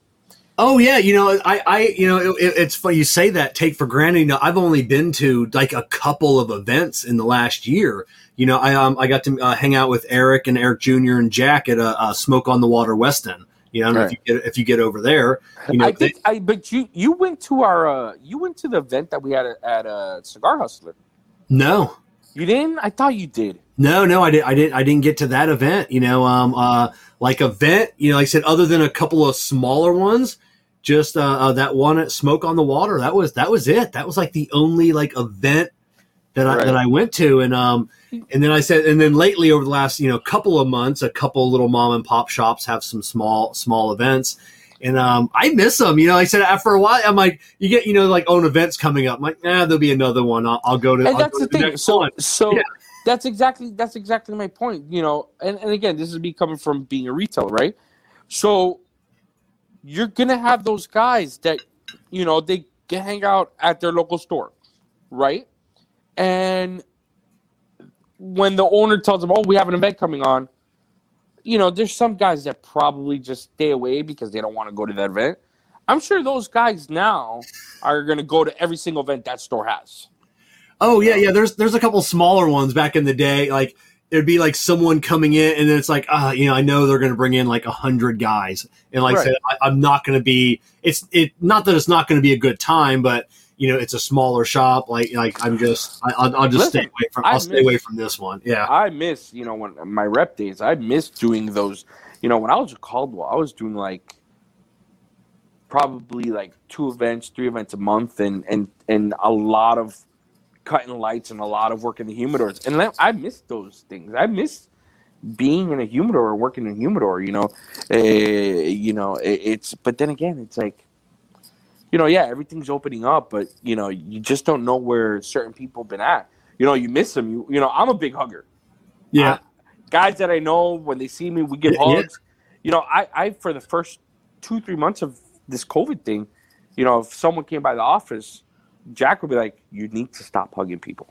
Oh yeah, you know, I, I, you know, it, it- it's funny you say that. Take for granted. You know, I've only been to like a couple of events in the last year. You know, I um, I got to uh, hang out with Eric and Eric Jr. and Jack at a, a Smoke on the Water Weston. You know, I don't know if you get if you get over there. You know, I think, I but you you went to our uh, you went to the event that we had at, at uh, Cigar Hustler. no, You didn't? I thought you did. No, no, I did. I didn't. I didn't get to that event. You know, um, uh, like event. You know, like I said, other than a couple of smaller ones, just uh, uh, that one at Smoke on the Water. That was that was it. That was like the only like event that I Right. that I went to, and um, and then I said, and then lately over the last you know couple of months, a couple little mom and pop shops have some small small events. And um, I miss them. You know, I said after a while, I'm like, you get, you know, like own events coming up. I'm like, nah, there'll be another one. I'll, I'll go to. And I'll that's go the to thing. next So one. so Yeah. that's exactly that's exactly my point. You know, and, and again, this is me coming from being a retailer, right? So you're gonna have those guys that you know they hang out at their local store, right? And when the owner tells them, "Oh, we have an event coming on," you know, there's some guys that probably just stay away because they don't want to go to that event. I'm sure those guys now are going to go to every single event that store has. Oh yeah, yeah. There's there's a couple smaller ones back in the day. Like it'd be like someone coming in, and then it's like, ah, you know, I know they're going to bring in like a hundred guys, and like i said I, i'm not going to be. It's it not that it's not going to be a good time, but you know, it's a smaller shop. Like like I'm just I, I'll, I'll just Listen, stay away from. I I'll stay miss- away from this one. Yeah. I miss, you know, when my rep days, I miss doing those. You know, when I was at Caldwell, I was doing like probably like two events, three events a month, and and and a lot of cutting lights and a lot of work in the humidors. And I miss those things. I miss being in a humidor or working in a humidor. You know, uh, you know, it, it's. But then again, it's like. You know, yeah, everything's opening up, but you know, you just don't know where certain people have been at. You know, you miss them. You, you know, I'm a big hugger Yeah. I- guys that I know when they see me, we give Yeah, yeah. hugs. You know, I, I for the first two three months of this COVID thing, you know, if someone came by the office, Jack would be like, "You need to stop hugging people.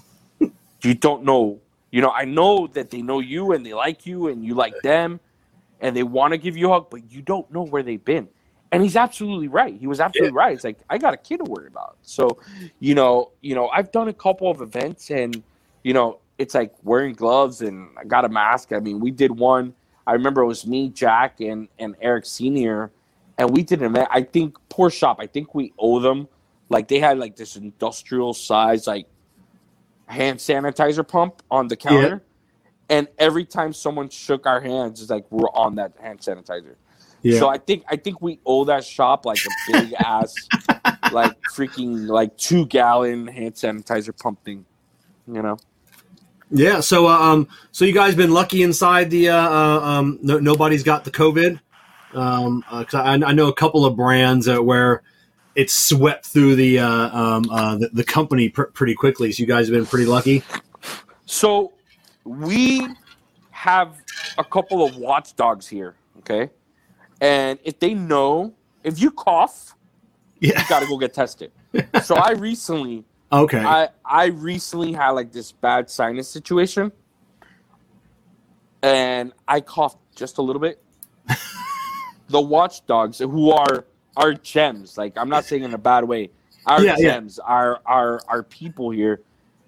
you don't know. You know, I know that they know you and they like you and you like them, and they want to give you a hug, but you don't know where they've been." And he's absolutely right. He was absolutely right. It's like I got a kid to worry about. So, you know, you know, I've done a couple of events and you know, it's like wearing gloves and I got a mask. I mean, we did one. I remember it was me, Jack, and and Eric Senior, and we did an event. I think poor shop. I think we owe them. Like they had like this industrial size like hand sanitizer pump on the counter, and every time someone shook our hands, it's like we're on that hand sanitizer. Yeah. So I think I think we owe that shop like a big ass, like freaking like two gallon hand sanitizer pump thing. You know. Yeah. So, uh, um, so you guys been lucky inside the, uh, uh um, no, nobody's got the COVID. Um, uh I, I know a couple of brands uh, where it's swept through the, uh, um, uh, the, the company pr- pretty quickly. So you guys have been pretty lucky. So we have a couple of watchdogs here, okay? And if they know, if you cough, Yeah. you got to go get tested. so I recently, Okay. I I recently had like this bad sinus situation, and I coughed just a little bit. the watchdogs, who are are gems, like I'm not saying in a bad way, our Yeah, yeah. gems, our our our people here,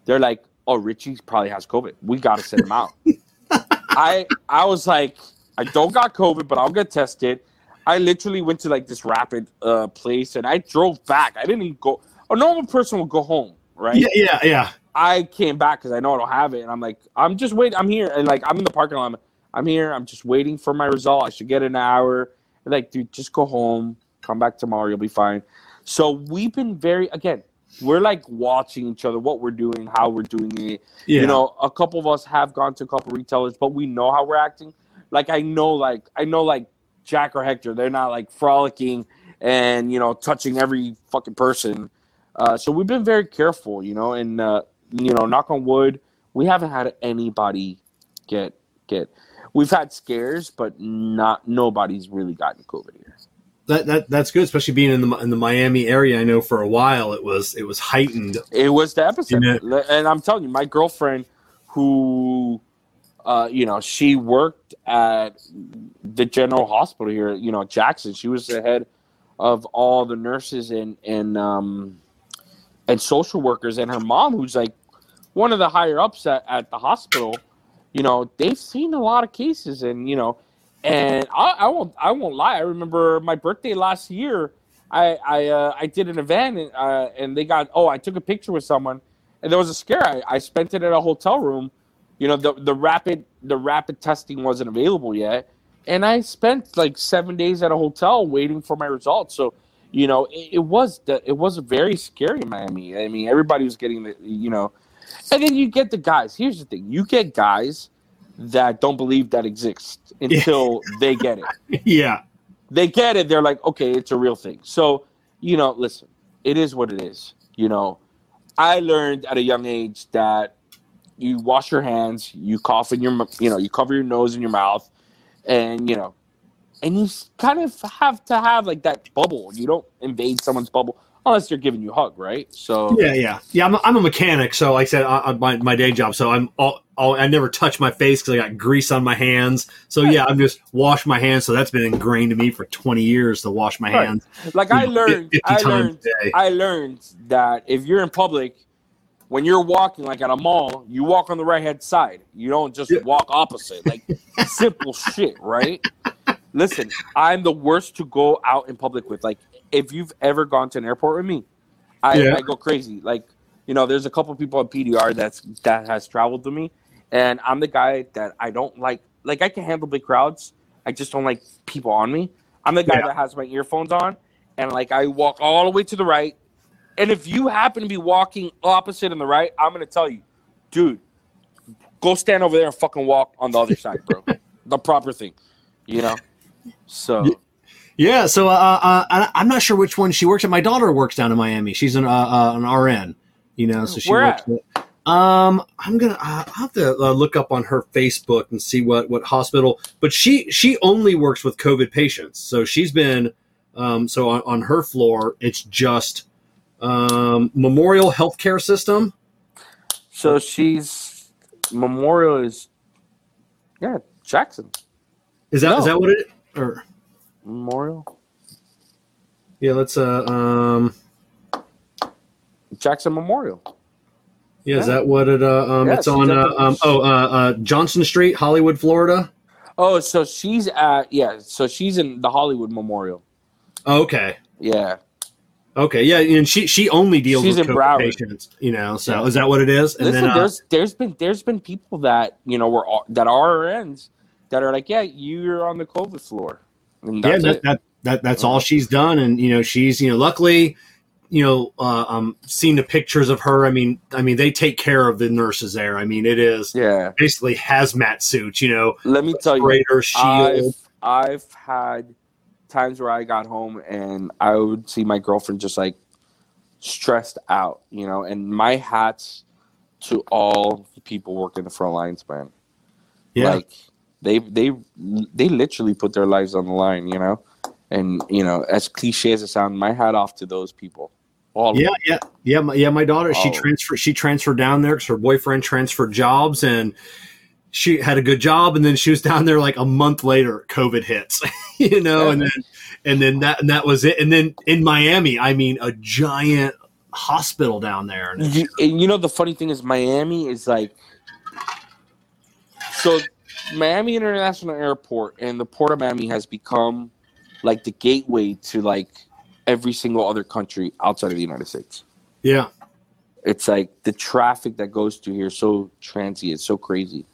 they're like, oh, Richie probably has COVID. We got to send him out. I I was like, I don't got COVID, but I'll get tested. I literally went to like this rapid uh, place, and I drove back. I didn't even go. A normal person would go home, right? yeah. Yeah. Yeah. I came back because I know I don't have it, and I'm like, I'm just waiting. I'm here, and like I'm in the parking lot. I'm, I'm here. I'm just waiting for my result. I should get an hour. And like, dude, just go home. Come back tomorrow. You'll be fine. So we've been very again. We're like watching each other, what we're doing, how we're doing it. Yeah. You know, a couple of us have gone to a couple retailers, but we know how we're acting. Like I know, like I know, like Jack or Hector, they're not like frolicking and you know touching every fucking person. Uh, so we've been very careful, you know, and uh, you know, knock on wood, we haven't had anybody get get. We've had scares, but not nobody's really gotten COVID here. That, that that's good, especially being in the in the Miami area. I know for a while it was it was heightened. It was the epicenter, Yeah. and I'm telling you, my girlfriend, who, uh, you know, she worked at the general hospital here, you know, Jackson. She was the head of all the nurses and and um, and social workers, and her mom, who's like one of the higher ups at, at the hospital. You know, they've seen a lot of cases, and you know, and I, I won't I won't lie. I remember my birthday last year. I I uh, I did an event and, uh, and they got oh I took a picture with someone and there was a scare. I, I spent it at a hotel room. You know the the rapid the rapid testing wasn't available yet, and I spent like seven days at a hotel waiting for my results. So you know it, it was the, it was very scary Miami. I mean everybody was getting the you know, and then you get the guys. Here's the thing: you get guys that don't believe that exists until they get it yeah. they get it. They're like, okay, it's a real thing. So, you know, listen, it is what it is. You know, I learned at a young age that you wash your hands, you cough in your, you know, you cover your nose and your mouth, and you know, and you kind of have to have like that bubble. You don't invade someone's bubble unless they're giving you a hug, right? So, Yeah, yeah, yeah. I'm a, I'm a mechanic, so like I said, I, I, my my day job. So I'm all, all I never touch my face because I got grease on my hands. So yeah, I'm just wash my hands. So that's been ingrained to me for 20 years to wash my Right. hands. like I know, learned, 50 I learned. I learned that if you're in public, when you're walking, like at a mall, you walk on the right hand side. You don't just Yeah. walk opposite. Like simple shit, right? Listen, I'm the worst to go out in public with. Like, if you've ever gone to an airport with me, I, Yeah. I go crazy. Like, you know, there's a couple people at PDR that's that has traveled with me, and I'm the guy that I don't like. Like, I can handle big crowds. I just don't like people on me. I'm the guy Yeah. that has my earphones on, and like I walk all the way to the right. And if you happen to be walking opposite on the right, I'm gonna tell you, dude, go stand over there and fucking walk on the other side, bro. the proper thing, you know. So Yeah, so uh, uh, I, I'm not sure which one she works at. My daughter works down in Miami. She's an uh, uh, an RN, you know. So she Where works. At, um, I'm gonna uh, I'll have to uh, look up on her Facebook and see what what hospital. But she she only works with COVID patients. So she's been um, so on, on her floor it's just um, Memorial Healthcare System. so she's Memorial is yeah Jackson Is that is that what it or Memorial yeah? Let's uh um Jackson Memorial. yeah. Is that what it uh um Yeah, it's on uh, the- um oh uh, uh Johnson Street, Hollywood, Florida. Oh, so she's at yeah. So she's in the Hollywood Memorial. Okay. Yeah. Okay, yeah, and she she only deals She's with COVID patients, you know. So is that what it is? And Listen, then uh, there's there's been there's been people that you know were that are RNs that are like, yeah, you're on the COVID floor. Yeah, that's that, that that that's all she's done, and you know she's you know luckily, you know, uh, um, seen the pictures of her. I mean, I mean they take care of the nurses there. I mean, it is yeah. basically hazmat suits, you know, Let me tell you, shield. I've I've had times where I got home and I would see my girlfriend just like stressed out, you know, and my hats to all the people working the front lines, man. yeah, Like they they they literally put their lives on the line, you know. And you know, as cliche as it sounds, my hat off to those people. All yeah, yeah, yeah. My, yeah, my daughter, she Oh. transferred. She transferred down there because her boyfriend transferred jobs, and she had a good job. And then she was down there like a month later, COVID hits, you know, Yeah. and then and then that and that was it. And then in Miami, I mean, a giant hospital down there. And You, and you know the funny thing is Miami is like so Miami International Airport and the Port of Miami has become like the gateway to like every single other country outside of the United States. yeah, It's like the traffic that goes through here is so transient, so crazy.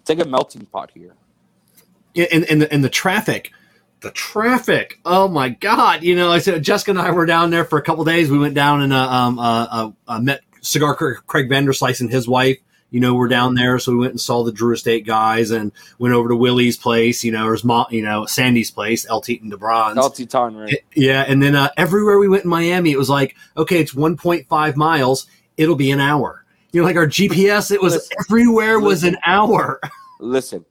It's like a melting pot here. Yeah, and and the, and the traffic, the traffic. Oh my God! You know, I said Jessica and I were down there for a couple days. We went down and uh, um uh, uh, uh, met cigar Craig Vanderslice and his wife. You know, we're down there, so we went and saw the Drew Estate guys and went over to Willie's place. You know, or his mom, you know, Sandy's place, El Teton de Bronze. El Titan, right? Yeah, and then uh, everywhere we went in Miami, it was like, okay, it's 1.5 miles. It'll be an hour. You know, like our GPS, it was Listen. everywhere was an hour. Listen,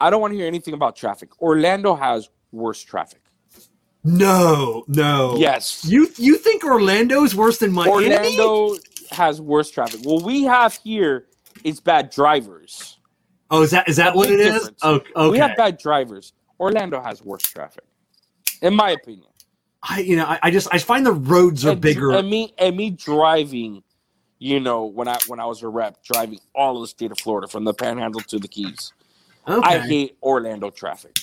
I don't want to hear anything about traffic. Orlando has worse traffic. No, no. Yes. You you think Orlando is worse than Miami? Orlando has worse traffic. Well, we have here is bad drivers. Oh, is that is that what it is? difference. Oh, okay. We have bad drivers. Orlando has worse traffic, in my opinion. I you know I, I just I find the roads are and, bigger. And me and me driving, you know, when I when I was a rep, driving all of the state of Florida from the Panhandle to the Keys. okay, I hate Orlando traffic.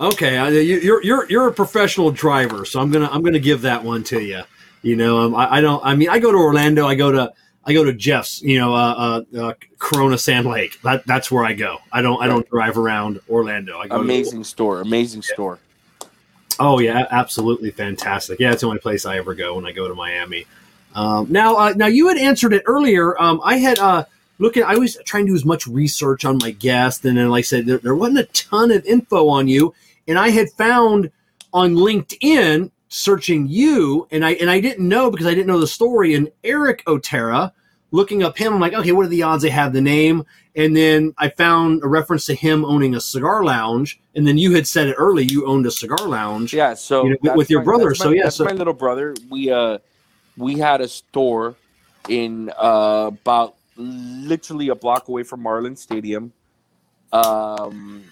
okay. I, you- you're you're you're a professional driver, so I'm gonna I'm gonna give that one to you. You know, um, I, I don't. I mean, I go to Orlando. I go to I go to Jeff's. You know, uh, uh, uh, Corona Sand Lake. That that's where I go. I don't I don't drive around Orlando. I go to- Amazing store, amazing store. Oh yeah, absolutely fantastic. Yeah, it's the only place I ever go when I go to Miami. Um, now, uh, now you had answered it earlier. Um, I had uh, looking. I was trying to do as much research on my guest, and then, like I said, there, there wasn't a ton of info on you. And I had found on LinkedIn searching you, and I and I didn't know because I didn't know the story. And Eric Otero, looking up him, I'm like, okay, what are the odds they have the name? And then I found a reference to him owning a cigar lounge. And then you had said it early, you owned a cigar lounge. Yeah, so You know, with- with your my- brother, so my- yeah, so- my little brother. We uh, we had a store in uh about literally a block away from Marlin Stadium, um,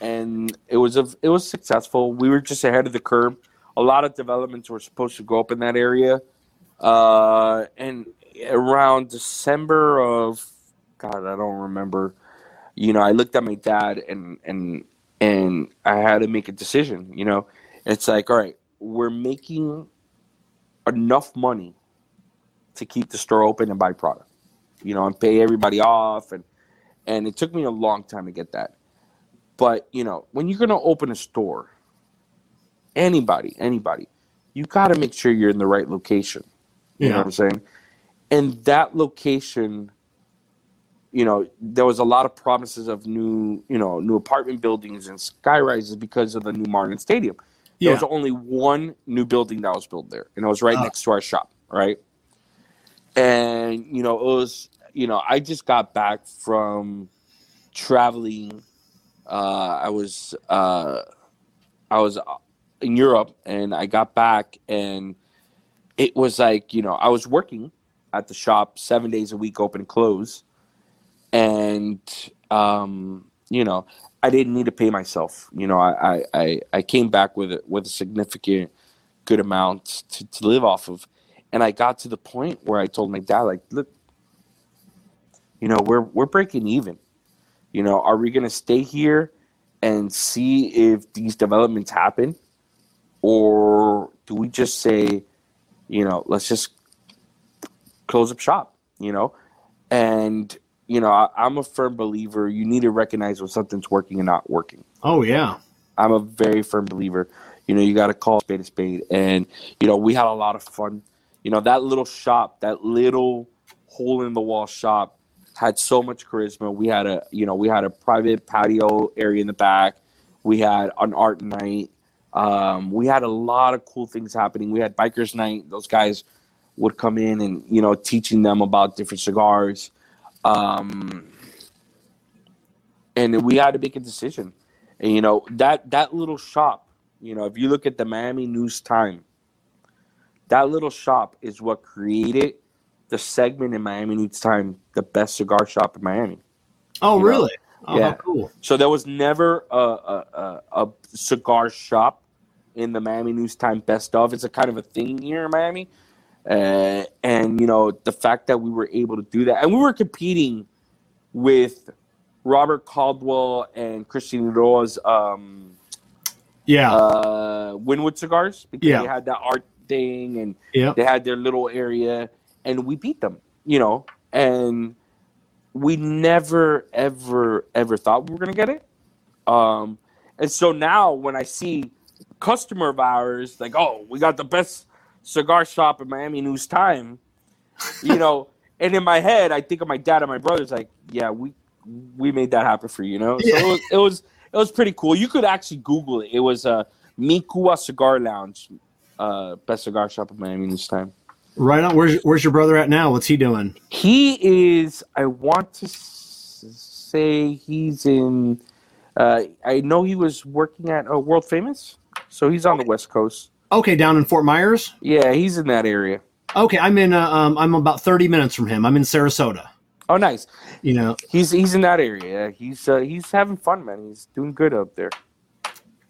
and it was a it was successful. We were just ahead of the curve. A lot of developments were supposed to go up in that area, uh, and around December of God, I don't remember. You know, I looked at my dad and and and I had to make a decision. You know, it's like, all right, we're making enough money to keep the store open and buy product, you know, and pay everybody off, and and it took me a long time to get that. But you know, when you're gonna open a store, anybody, anybody, you got to make sure you're in the right location. You know what I'm saying? And that location, you know, there was a lot of promises of new, you know, new apartment buildings and sky rises because of the new Marlin Stadium. There Yeah. was only one new building that was built there, and it was right Ah. next to our shop, right? And you know, it was, you know, I just got back from traveling. Uh, I was, uh, I was in Europe, and I got back, and it was like, you know, I was working at the shop seven days a week, open close, and um, you know, I didn't need to pay myself. You know, I I, I, came back with a, with a significant good amount to, to live off of, and I got to the point where I told my dad, like, look, you know, we're we're breaking even. You know, are we gonna stay here and see if these developments happen or do we just say you know let's just close up shop you know and you know I, i'm a firm believer you need to recognize when something's working and not working Oh yeah. I'm a very firm believer. You know, you got to call spade a spade. And, you know, we had a lot of fun. You know, that little shop, that little hole in the wall shop had so much charisma. We had a, you know, we had a private patio area in the back. We had an art night. Um, we had a lot of cool things happening. We had bikers night. Those guys would come in and, you know, teaching them about different cigars. Um, and we had to make a decision. And you know that that little shop, you know, if you look at the Miami New Times, that little shop is what created the segment in Miami New Times, the best cigar shop in Miami. Oh You know, really? Oh, yeah. how cool. So there was never a, a, a, a cigar shop in the Miami New Times Best of. It's a kind of a thing here in Miami, uh, and you know the fact that we were able to do that, and we were competing with Robert Caldwell and Christian Roa's um, Yeah. uh, Wynwood cigars because Yeah. they had that art thing and yeah. they had their little area, and we beat them. You know, and we never, ever, ever thought we were gonna get it. Um, and so now when I see customer of ours like, oh, we got the best cigar shop in Miami New Times, you know, and in my head I think of my dad and my brothers like, yeah, we we made that happen for you, you know. So it was it was it was pretty cool. You could actually Google it. It was a uh, Mikua Cigar Lounge, uh, best cigar shop in Miami New Times. Right on. Where's Where's your brother at now? What's he doing? He is. I want to say he's in. Uh, I know he was working at uh, World Famous, so he's on the West Coast. Okay, down in Fort Myers. Yeah, he's in that area. Okay, I'm in. Uh, um, I'm about 30 minutes from him. I'm in Sarasota. Oh, nice. You know, He's he's in that area. He's uh, he's having fun, man. He's doing good up there.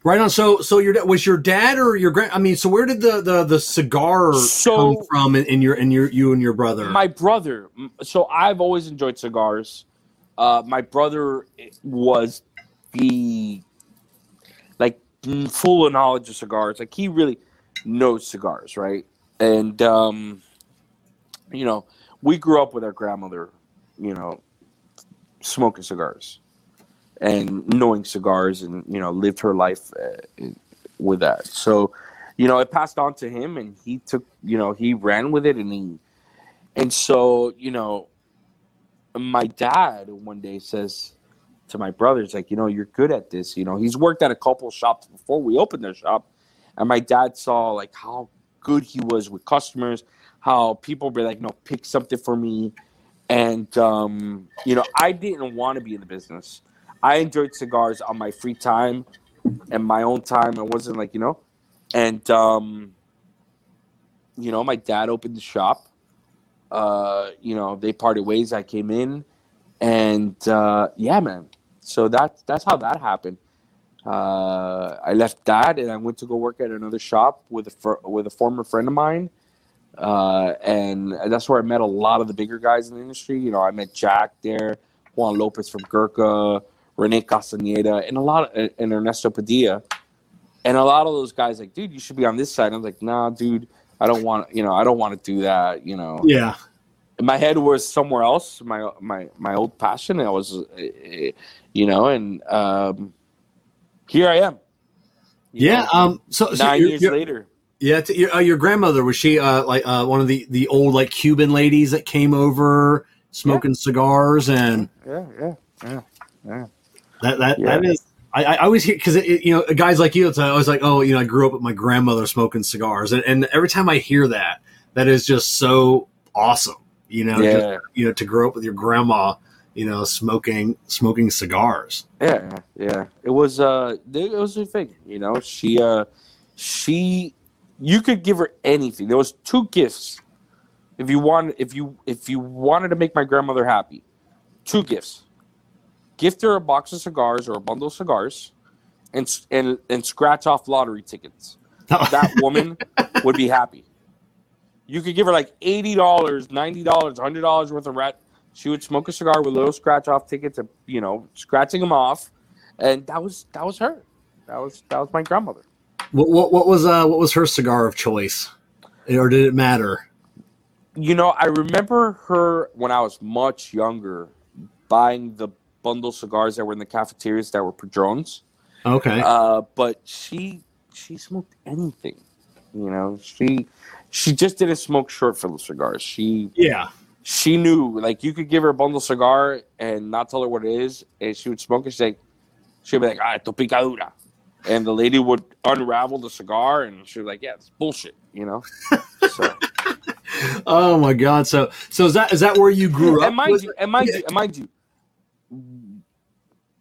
right on. So, so your was your dad or your grand? I mean, so where did the the the cigar So- come from? In, in your in your you and your brother. My brother. So I've always enjoyed cigars. Uh, my brother was the full of knowledge of cigars. Like he really knows cigars, right? And um, you know, we grew up with our grandmother, you know, smoking cigars and knowing cigars, and you know, lived her life uh, with that. So, you know, it passed on to him, and he took, you know, he ran with it, and he, and so, you know, my dad one day says to my brothers, like, you know, you're good at this. You know, he's worked at a couple shops before we opened their shop, and my dad saw like how good he was with customers, how people were like, no, pick something for me, and um, you know, I didn't want to be in the business. I enjoyed cigars on my free time and my own time. I wasn't like, you know, and um, you know, my dad opened the shop. Uh, you know, they parted ways. I came in, and uh, yeah, man. So that's that's how that happened. Uh, I left that and I went to go work at another shop with a fir- with a former friend of mine, uh, and that's where I met a lot of the bigger guys in the industry. You know, I met Jack there, Juan Lopez from Gurkha, Rene Castaneda, and a lot of, and Ernesto Padilla, and a lot of those guys like, dude, you should be on this side. I was like, nah, dude, I don't want, you know, I don't want to do that. You know, yeah. My head was somewhere else. My my my old passion. I was, uh, you know, and um, here I am. Yeah. know, Um. So, so nine your- years your- later. Yeah. Your, uh, your grandmother was she uh like uh one of the the old like Cuban ladies that came over smoking cigars and Yeah, yeah, yeah, yeah. that that Yeah. that is. I, I always hear because you know guys like you. It's always like, oh, you know, I grew up with my grandmother smoking cigars, and, and every time I hear that, that is just so awesome. You know, just, Yeah, you know, to grow up with your grandma, you know, smoking smoking cigars. yeah, yeah. It was uh, it was a thing. You know, she uh, she, you could give her anything. There was two gifts. If you want, if you if you wanted to make my grandmother happy, two gifts. Gift her a box of cigars or a bundle of cigars, and and and scratch off lottery tickets. That woman would be happy. You could give her like eighty dollars, ninety dollars, hundred dollars worth of rat. She would smoke a cigar with little scratch off tickets, and you know, scratching them off, and that was that was her. That was that was my grandmother. What what, what was uh what was her cigar of choice, or did it matter? You know, I remember her when I was much younger, buying the bundle cigars that were in the cafeterias that were padrones. Okay. Uh, but she she smoked anything. You know, she she just didn't smoke short filler cigars. She yeah. she knew like you could give her a bundle cigar and not tell her what it is, and she would smoke it. She's like, she'd be like, "Ah, tu picadura," and the lady would unravel the cigar, and she was like, "Yeah, it's bullshit," you know. So, Oh my god. So so is that is that where you grew up? and mind you, and mind you, and mind you,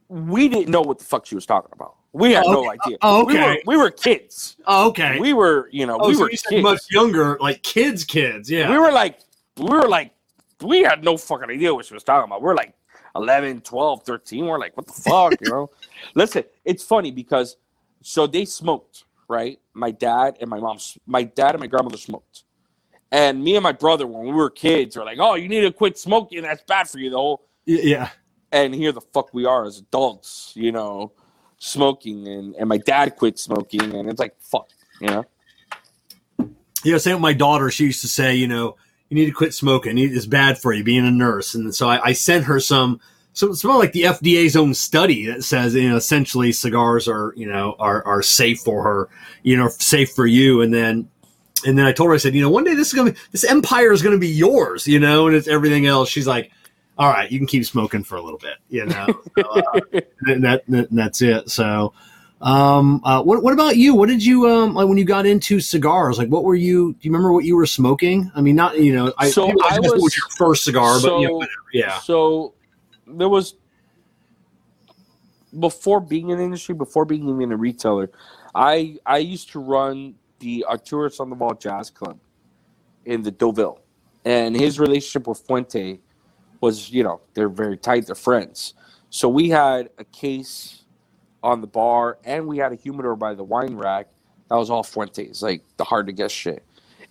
we didn't know what the fuck she was talking about. We had Oh, no idea. Oh, We were, okay. we were kids. Oh, okay. We were, you know, oh, we so were you much younger, like kids, kids. Yeah. We were like, we were like, we had no fucking idea what she was talking about. We're like 11, 12, 13. We're like, what the fuck, you know? Listen, it's funny because so they smoked, right? My dad and my mom, my dad and my grandmother smoked. And me and my brother, when we were kids, were like, oh, you need to quit smoking. That's bad for you, the whole. Yeah. And here the fuck we are as adults, you know, smoking. And, and my dad quit smoking. And it's like, fuck, you know? Yeah, same with my daughter. She used to say, you know, you need to quit smoking. It's bad for you being a nurse. And so I, I sent her some, some, some like the FDA's own study that says, you know, essentially cigars are, you know, are, are safe for her, you know, safe for you. And then, and then I told her, I said, you know, one day this is going to this empire is going to be yours, you know, and it's everything else. She's like, all right, you can keep smoking for a little bit, you know, so, uh, and that, that, that's it. So, um, uh, what, what about you? What did you, um, like when you got into cigars, like what were you, do you remember what you were smoking? I mean, not, you know, I, So people I was- was your first cigar, but you know, whatever. yeah. So there was before being in the industry, before being even a retailer, I I used to run the Arturo Sandoval Jazz Club in the Deauville, and his relationship with Fuente was, you know, they're very tight, they're friends. So we had a case on the bar, and we had a humidor by the wine rack that was all Fuentes, like the hard to guess shit.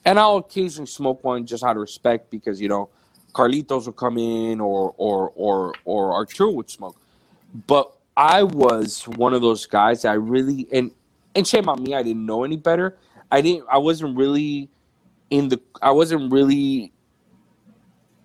And I'll occasionally smoke one just out of respect because you know Carlitos would come in or or or or Arturo would smoke. But I was one of those guys that I really and and shame on me, I didn't know any better. I didn't I wasn't really in the I wasn't really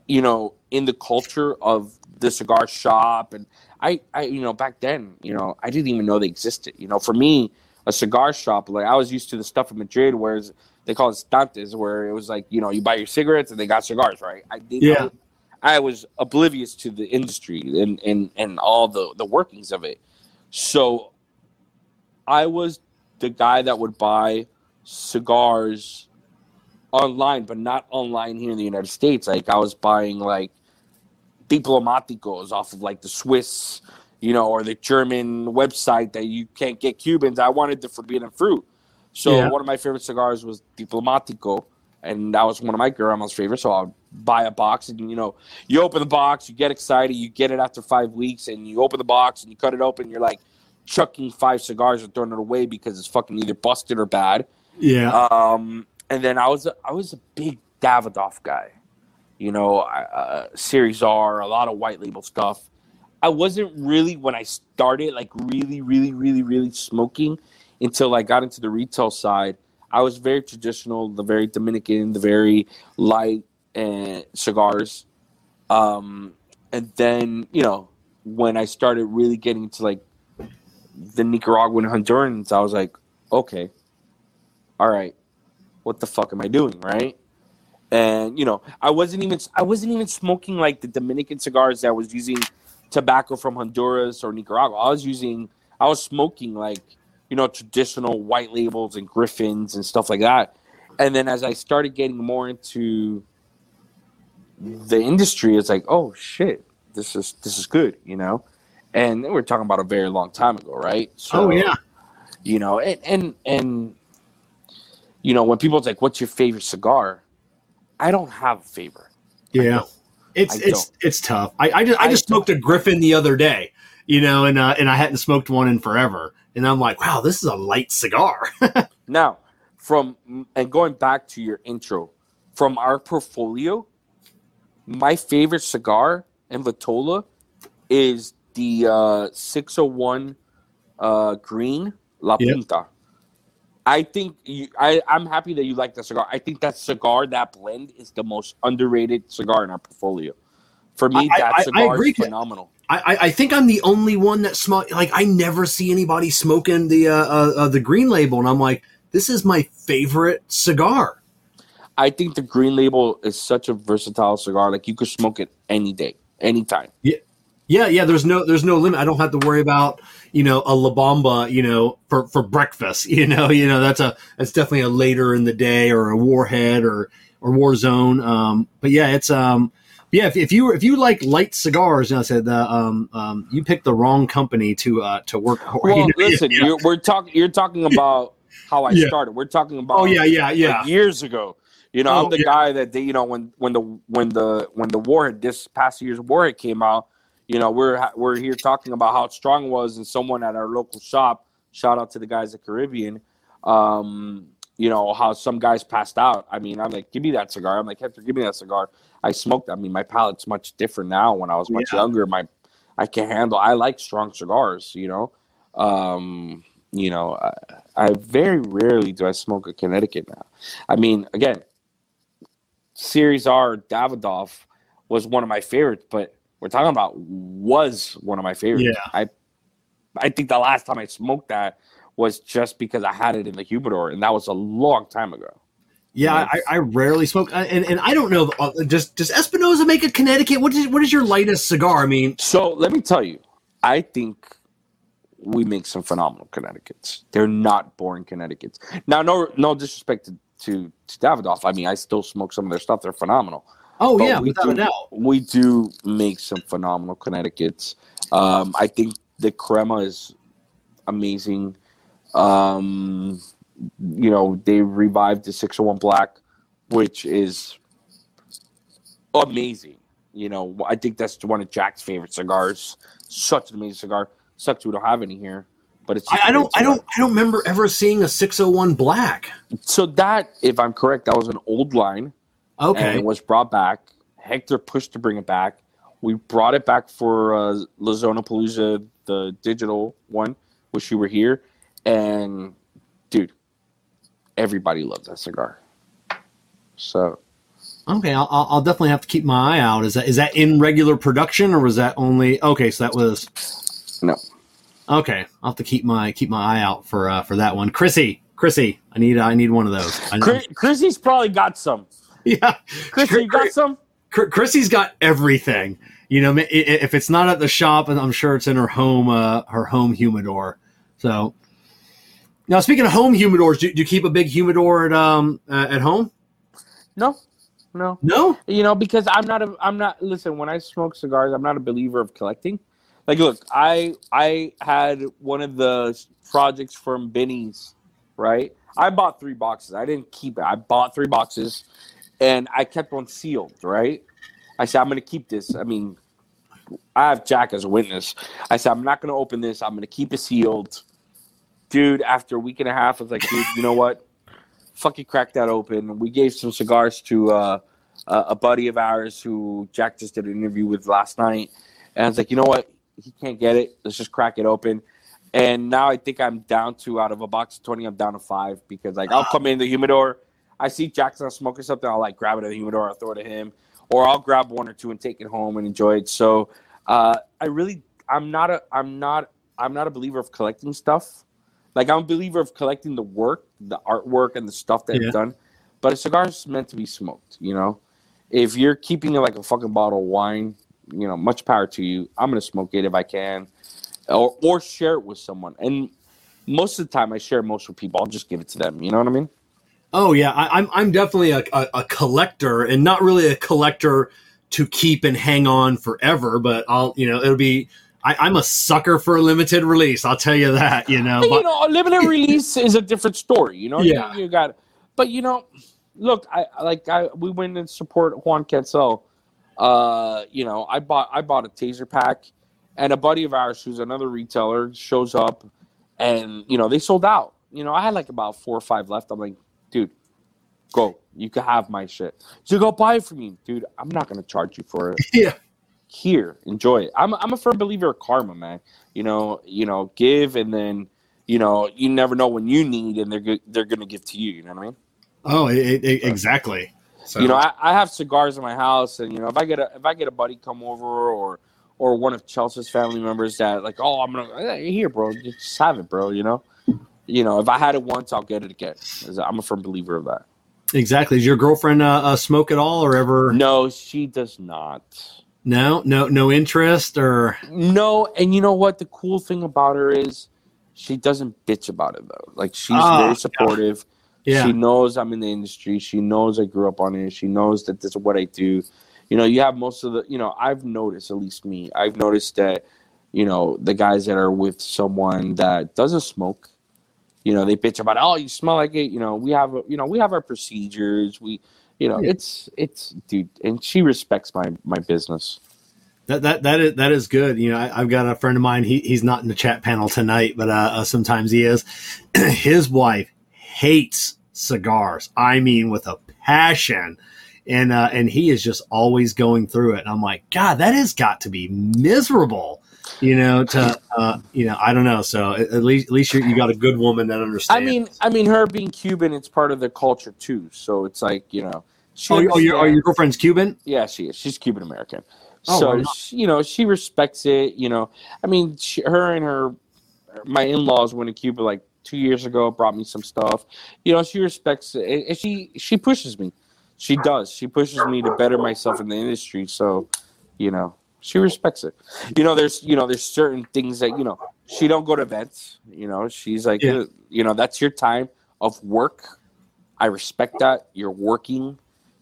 you know in the culture of the cigar shop and I, I you know back then you know I didn't even know they existed. You know for me a cigar shop like I was used to the stuff in Madrid where they call it stantes where it was like you know you buy your cigarettes and they got cigars right? I didn't Yeah. know- I was oblivious to the industry and and and all the the workings of it. So I was the guy that would buy cigars online, but not online here in the United States. Like I was buying like diplomáticos off of like the Swiss, you know, or the German website that you can't get Cubans. I wanted the forbidden fruit. So Yeah. one of my favorite cigars was Diplomatico, and that was one of my grandma's favorites. So I'll buy a box, and you know, you open the box, you get excited, you get it after five weeks, and you open the box and you cut it open, you're like chucking five cigars and throwing it away because it's fucking either busted or bad. Yeah. Um, and then I was a, I was a big Davidoff guy, you know, uh, Series R, a lot of white label stuff. I wasn't really when I started like really, really, really, really smoking until I got into the retail side. I was very traditional, the very Dominican, the very light and cigars. Um, and then you know when I started really getting into like the Nicaraguan Hondurans, I was like, okay, all right, what the fuck am I doing, right? And you know, I wasn't even I wasn't even smoking like the Dominican cigars that was using tobacco from Honduras or Nicaragua. I was using I was smoking like you know traditional white labels and Griffins and stuff like that. And then as I started getting more into the industry, it's like, oh shit, this is this is good, you know. And we're talking about a very long time ago, right? Oh, so, oh yeah. you know and and and you know when people's like what's your favorite cigar i don't have a favorite Yeah. It's it's it's tough. I I just, I I just smoked a Griffin the other day, you know, and uh, and I hadn't smoked one in forever, and I'm like, wow, this is a light cigar. now from and going back to your intro from our portfolio my favorite cigar in vitola is the uh 601 uh, green La Yep. I think you, I, I'm happy that you like the cigar. I think that cigar, that blend, is the most underrated cigar in our portfolio. For me, I- that I- I agree, is phenomenal. I, I, I think I'm the only one that smoke. Like I never see anybody smoking the uh, uh, uh, the green label, and I'm like, this is my favorite cigar. I think the green label is such a versatile cigar. Like you could smoke it any day, anytime. Yeah, yeah. Yeah. There's no there's no limit. I don't have to worry about you know a La Bamba you know for for breakfast. You know, you know that's a that's definitely a later in the day or a Warhead or or Warzone. Um, but yeah, it's um. Yeah, if, if you if you like light cigars, and I said uh, um, um, you picked the wrong company to uh, to work. for. Well, You know, listen, yeah. You're, we're talking. You're talking about how I Yeah. started. We're talking about Oh yeah, yeah, like, yeah. years ago. You know, Oh, I'm the yeah. guy that they, you know when when the when the when the warhead this past year's warhead came out. You know, we're we're here talking about how strong it was, and someone at our local shop. Shout out to the guys at Caribbean. Um, you know how some guys passed out. I mean, I'm like, give me that cigar. I'm like, Hector, give me that cigar. I smoked. I mean, my palate's much different now. When I was much Yeah. younger, my I can handle. I like strong cigars. You know, um, you know, I, I very rarely do I smoke a Connecticut now. I mean, again, Series R Davidoff was one of my favorites, but we're talking about was one of my favorites. Yeah. I I think the last time I smoked that was just because I had it in the humidor, and that was a long time ago. Yeah, I, I rarely smoke, uh, and and I don't know. uh, Does does Espinosa make a Connecticut? What is what is your lightest cigar? I mean, So let me tell you, I think we make some phenomenal Connecticut's. They're not boring Connecticut's. Now, no, no disrespect to, to, to Davidoff. I mean, I still smoke some of their stuff. They're phenomenal. Oh But yeah, we without do, a doubt. We do make some phenomenal Connecticut's. Um, I think the crema is amazing. Um, you know, they revived the 601 Black, which is amazing. You know, I think that's one of Jack's favorite cigars. Such an amazing cigar. Sucks we don't have any here, but it's. I, I don't I don't I don't remember ever seeing a six hundred one black. So that, if I'm correct, that was an old line. And Okay, it was brought back. Hector pushed to bring it back. We brought it back for uh, La Zona Palooza, the digital one, which you were here, and dude, everybody loves that cigar. So okay, I'll, I'll I'll definitely have to keep my eye out. Is that is that in regular production or was that only okay? So that was no, okay. I'll have to keep my keep my eye out for uh, for that one. Chrissy, Chrissy, I need I need one of those. Chris, Chrissy's probably got some. yeah, Chrissy, you got some? Chr- Chrissy's got everything. You know, if it's not at the shop, I'm sure it's in her home, uh, her home humidor. So, now speaking of home humidors, do, do you keep a big humidor at um uh, at home? No, no. No. You know, because I'm not a I'm not listen, when I smoke cigars, I'm not a believer of collecting. Like look, I I had one of the projects from Benny's, right? I bought three boxes. I didn't keep it. I bought three boxes and I kept one sealed, right? I said I'm gonna keep this. I mean, I have Jack as a witness. I said I'm not gonna open this, I'm gonna keep it sealed. Dude, after a week and a half, I was like, dude, you know what? Fucking crack that open. We gave some cigars to uh a buddy of ours who Jack just did an interview with last night, and I was like, you know what, he can't get it. Let's just crack it open. And now I think I'm down to out of a box of twenty, I'm down to five because like I'll come in the humidor, I see Jackson smoking something, I'll like grab it in the humidor, I'll throw it to him, or I'll grab one or two and take it home and enjoy it. So uh, I really, I'm not a, I'm not, I'm not a believer of collecting stuff. Like I'm a believer of collecting the work, the artwork, and the stuff that Yeah. it's done. But a cigar is meant to be smoked, you know. If you're keeping it like a fucking bottle of wine, you know, much power to you. I'm gonna smoke it if I can, or or share it with someone. And most of the time, I share most with people. I'll just give it to them. You know what I mean? Oh yeah, I, I'm I'm definitely a, a, a collector, and not really a collector to keep and hang on forever. But I'll you know it'll be. I, I'm a sucker for a limited release. I'll tell you that. You know. But, you know, a limited release is a different story. You know, Yeah. you, you got. But you know, look, I I- like I we went and support Juan Quetzal. Uh, you know, I bought I bought a taser pack, and a buddy of ours who's another retailer shows up, and you know they sold out. You know, I had like about four or five left. I'm like, dude, go. You can have my shit. So go buy it from me, dude. I'm not gonna charge you for it. yeah. here, enjoy it. I'm I'm a firm believer of karma, man. You know, you know, give and then you know you never know when you need, and they're go- they're gonna give to you. You know what I mean? Oh, it, it, exactly. So. You know, I, I have cigars in my house, and you know, if I get a if I get a buddy come over or or one of Chelsea's family members that like, oh, I'm gonna here, bro, just have it, bro. You know, you know, if I had it once, I'll get it again. I'm a firm believer of that. Exactly. Does your girlfriend uh, uh, smoke at all, or ever? No, she does not. No, no, no interest, or no. And you know what? The cool thing about her is she doesn't bitch about it though. Like she's Ah, very supportive. yeah, She knows I'm in the industry. She knows I grew up on it. She knows that this is what I do. You know, you have most of the, you know, I've noticed, at least me, I've noticed that, you know, the guys that are with someone that doesn't smoke, you know, they bitch about, oh, you smell like it. You know, we have, you know, we have our procedures. We, you know, Yeah. it's, it's, dude, and she respects my, my business. that that that is that is good. You know, I, I've got a friend of mine. He he's not in the chat panel tonight, but uh, uh, sometimes he is. His wife hates cigars. I mean, with a passion. And uh, and he is just always going through it. And I'm like, God, that has got to be miserable. You know, to uh, you know, I don't know. So at at least at least you, you got a good woman that understands I mean, I mean, her being Cuban, it's part of their culture too. So it's like, you know, she oh, oh, your, oh, your girlfriend's Cuban? Yeah, she is. She's Cuban American. Oh, so she, you know, she respects it. You know, I mean, she, her and her, my in laws went to Cuba like two years ago. Brought me some stuff. You know, she respects it. And she she pushes me. She does. She pushes me to better myself in the industry. So, you know, she respects it. You know, there's you know there's certain things that you know she don't go to events. You know, she's like, Yeah. you know, that's your time of work. I respect that. You're working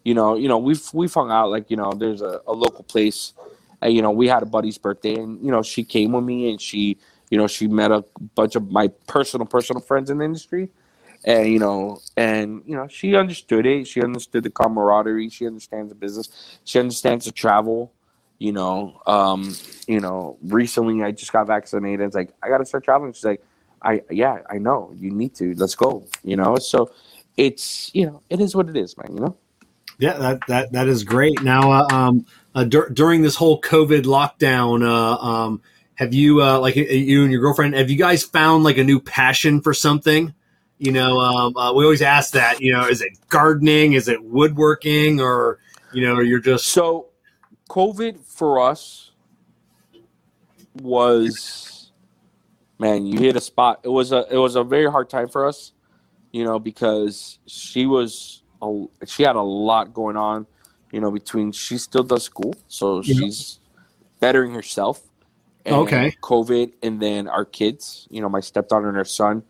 you know, you know, we've we've hung out like, you know, there's a, a local place. And, you know, we had a buddy's birthday and, you know, she came with me and she, you know, she met a bunch of my personal, personal friends in the industry. And, you know, and, you know, she understood it. She understood the camaraderie. She understands the business. She understands the travel. You know, um, you know, recently I just got vaccinated. It's like, I gotta start traveling. She's like, I yeah, I know. You need to. Let's go. You know, so it's you know, it is what it is, man, you know? Yeah, that that that is great. Now, uh, um, uh, dur- during this whole COVID lockdown, uh, um, have you uh, like you and your girlfriend have you guys found like a new passion for something? You know, um, uh, we always ask that. You know, is it gardening? Is it woodworking? Or you know, you're just So, COVID for us was, man, you hit a spot. It was a it was a very hard time for us, you know, because she was a, she had a lot going on, you know, between she still does school, so Yeah. she's bettering herself. and Okay. COVID, and then our kids, you know, my stepdaughter and her son.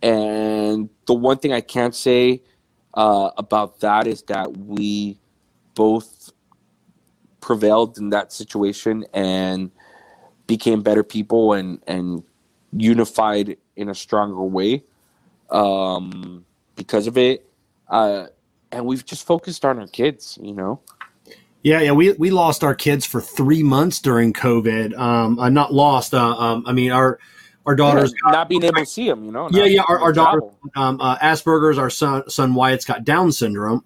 And the one thing I can't say uh, about that is that we both prevailed in that situation and became better people and and unified in a stronger way um, because of it. Uh, and we've just focused on our kids, you know. yeah, yeah. We we lost our kids for three months during COVID. Um, uh, not lost. Uh, um, I mean, our our daughters. not being able to see them, you know. Yeah, yeah, our- our daughter- um, uh, Asperger's. Our son, son Wyatt's got Down syndrome,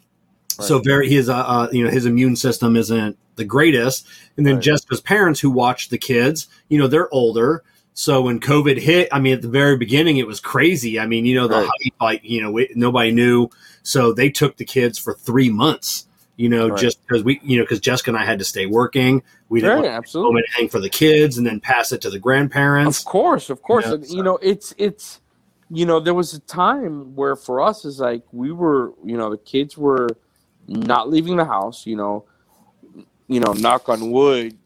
so very his uh, uh, you know his immune system isn't the greatest. And then Right. Jessica's parents, who watch the kids, you know, they're older. So when COVID hit, I mean, at the very beginning, it was crazy. I mean, you know, the Right. hype, like you know, nobody knew. So they took the kids for three months. You know, Right. just because we, you know, because Jessica and I had to stay working. We didn't Right, want absolutely. anything for the kids, and then pass it to the grandparents. Of course, of course. Yeah, And, so- You know, it's it's you know, there was a time where for us is like we were, you know, the kids were not leaving the house, you know, you know, knock on wood,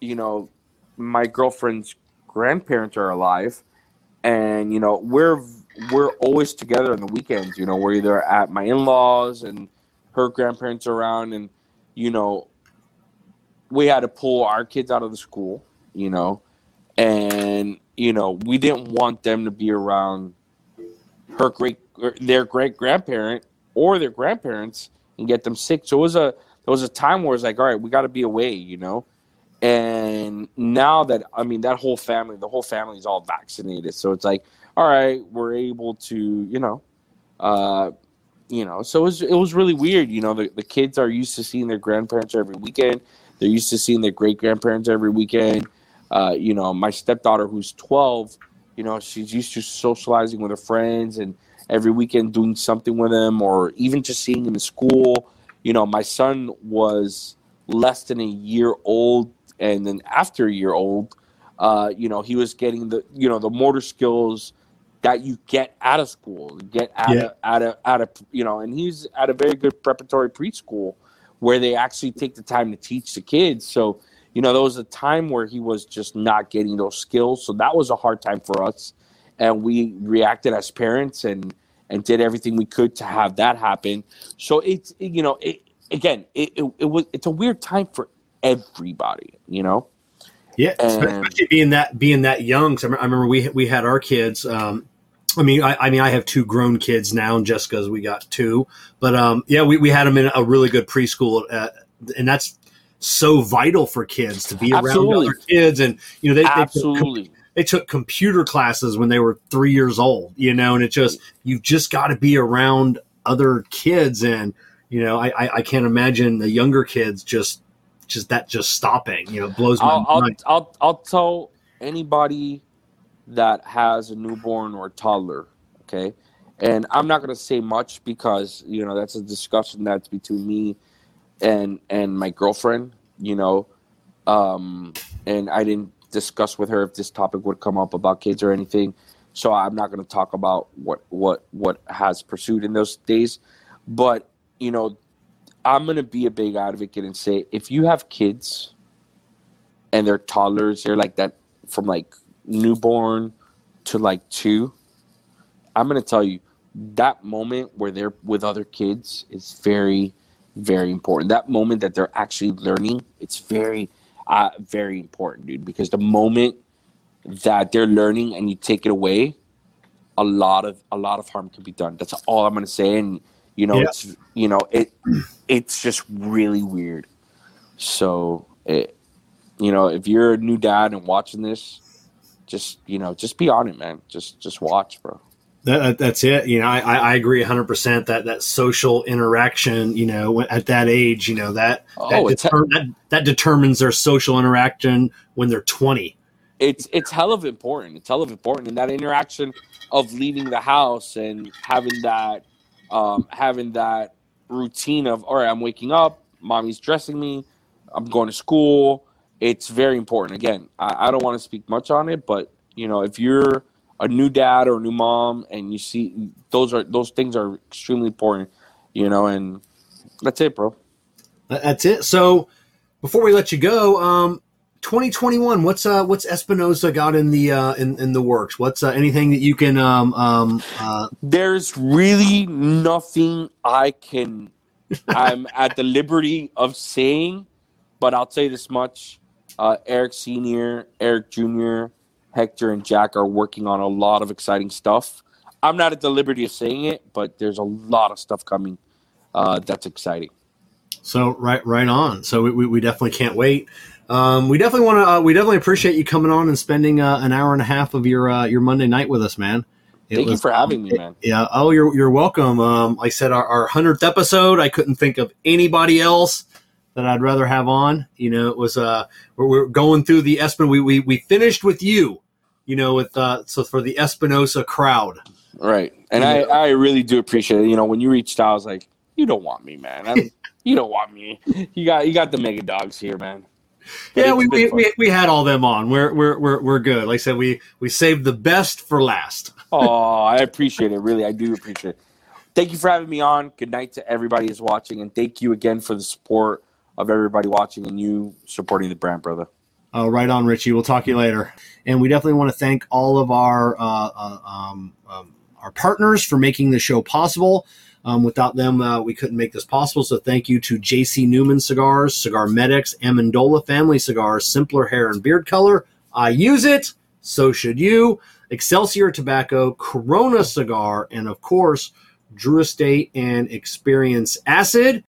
you know, my girlfriend's grandparents are alive. And you know, we're we're always together on the weekends, you know, we're either at my in-laws and her grandparents are around and you know, we had to pull our kids out of the school, you know, and you know we didn't want them to be around her great er, their great grandparent or their grandparents and get them sick. So it was a there was a time where it's like, all right, we got to be away, you know. And now that I mean that whole family, the whole family is all vaccinated, so it's like, all right, we're able to, you know, uh, you know. So it was it was really weird, you know. The the kids are used to seeing their grandparents every weekend. They're used to seeing their great grandparents every weekend. Uh, you know, my stepdaughter, who's 12, you know, she's used to socializing with her friends and every weekend doing something with him or even just seeing him in school. You know, my son was less than a year old and then after a year old, uh, you know, he was getting the, you know, the motor skills that you get out of school, get out Yeah. of, out of, out of, you know, and he's at a very good preparatory preschool where they actually take the time to teach the kids. So, you know, there was a time where he was just not getting those skills. So that was a hard time for us. And we reacted as parents and, and did everything we could to have that happen. So it's, you know, it, again, it, it, it was, it's a weird time for everybody, you know? Yeah, And- especially being that being that young. I remember, I remember we we had our kids. Um, I mean, I, I mean, I have two grown kids now, and Jessica's we got two. But um, yeah, we, we had them in a really good preschool, uh, and that's so vital for kids to be around Absolutely. other kids. And you know, they, Absolutely. they took computer classes when they were three years old. You know, and it just you've just got to be around other kids, and you know, I, I I can't imagine the younger kids just just that just stopping. You know, blows my I'll, I'll, mind. I'll, I'll tell anybody that has a newborn or a toddler, okay? And I'm not going to say much because, you know, that's a discussion that's between me and and my girlfriend, you know. Um, and I didn't discuss with her if this topic would come up about kids or anything. So I'm not going to talk about what what what has pursued in those days. But, you know, I'm going to be a big advocate and say if you have kids and they're toddlers, they're like that from like newborn to like two. I'm gonna tell you that moment where they're with other kids is very, very important. That moment that they're actually learning, it's very, uh, very important, dude. Because the moment that they're learning and you take it away, a lot of a lot of harm can be done. That's all I'm gonna say. And you know, Yeah. it's you know, it it's just really weird. So it, you know, if you're a new dad and watching this, just you know, just be on it, man. Just just watch, bro. That, that- that's it. You know, I, I agree 100% that that social interaction, you know, at that age, you know, that, Oh, that, deter- that, that determines their social interaction when they're 20. it's it's hell of important. It's hell of important, and that interaction of leaving the house and having that um, having that routine of all right, I'm waking up, mommy's dressing me, I'm going to school. It's very important. Again, I, I don't want to speak much on it, but you know, if you're a new dad or a new mom and you see those are those things are extremely important, you know, and that's it, bro. That's it. So before we let you go, um, 2021, what's uh what's Espinosa got in the uh in, in the works? What's uh, anything that you can um um uh there's really nothing I can I'm at the liberty of saying, but I'll say this much. Uh, Eric Senior, Eric Junior, Hector, and Jack are working on a lot of exciting stuff. I'm not at the liberty of saying it, but there's a lot of stuff coming uh, that's exciting. So right, right on. So we, we, we definitely can't wait. Um, we definitely want to. Uh, we definitely appreciate you coming on and spending uh, an hour and a half of your uh, your Monday night with us, man. It Thank you for having me, man. Yeah. Oh, you're you're welcome. Um, like I said, our, our hundredth episode. I couldn't think of anybody else that I'd rather have on. You know, it was uh, we're, we're going through the Espin. We, we we finished with you. You know, with uh, so for the Espinosa crowd. Right. And I. I really do appreciate it. You know, when you reached out, I was like, you don't want me, man. I'm, you don't want me. You got you got the mega dogs here, man. But yeah, we, we, we, we had all them on. We're, we're we're we're good. Like I said, we we saved the best for last. Oh, I appreciate it. Really, I do appreciate it. Thank you for having me on. Good night to everybody who's watching, and thank you again for the support of everybody watching and you supporting the brand, brother. Uh, right on, Richie. We'll talk to you later. And we definitely want to thank all of our uh, uh, um, um, our partners for making the show possible. Um, without them, uh, we couldn't make this possible. So thank you to JC Newman Cigars, Cigar Medics, Amendola Family Cigars, Simpler Hair and Beard Color. I use it. So should you. Excelsior Tobacco, Corona Cigar, and of course, Drew Estate and Experience Acid.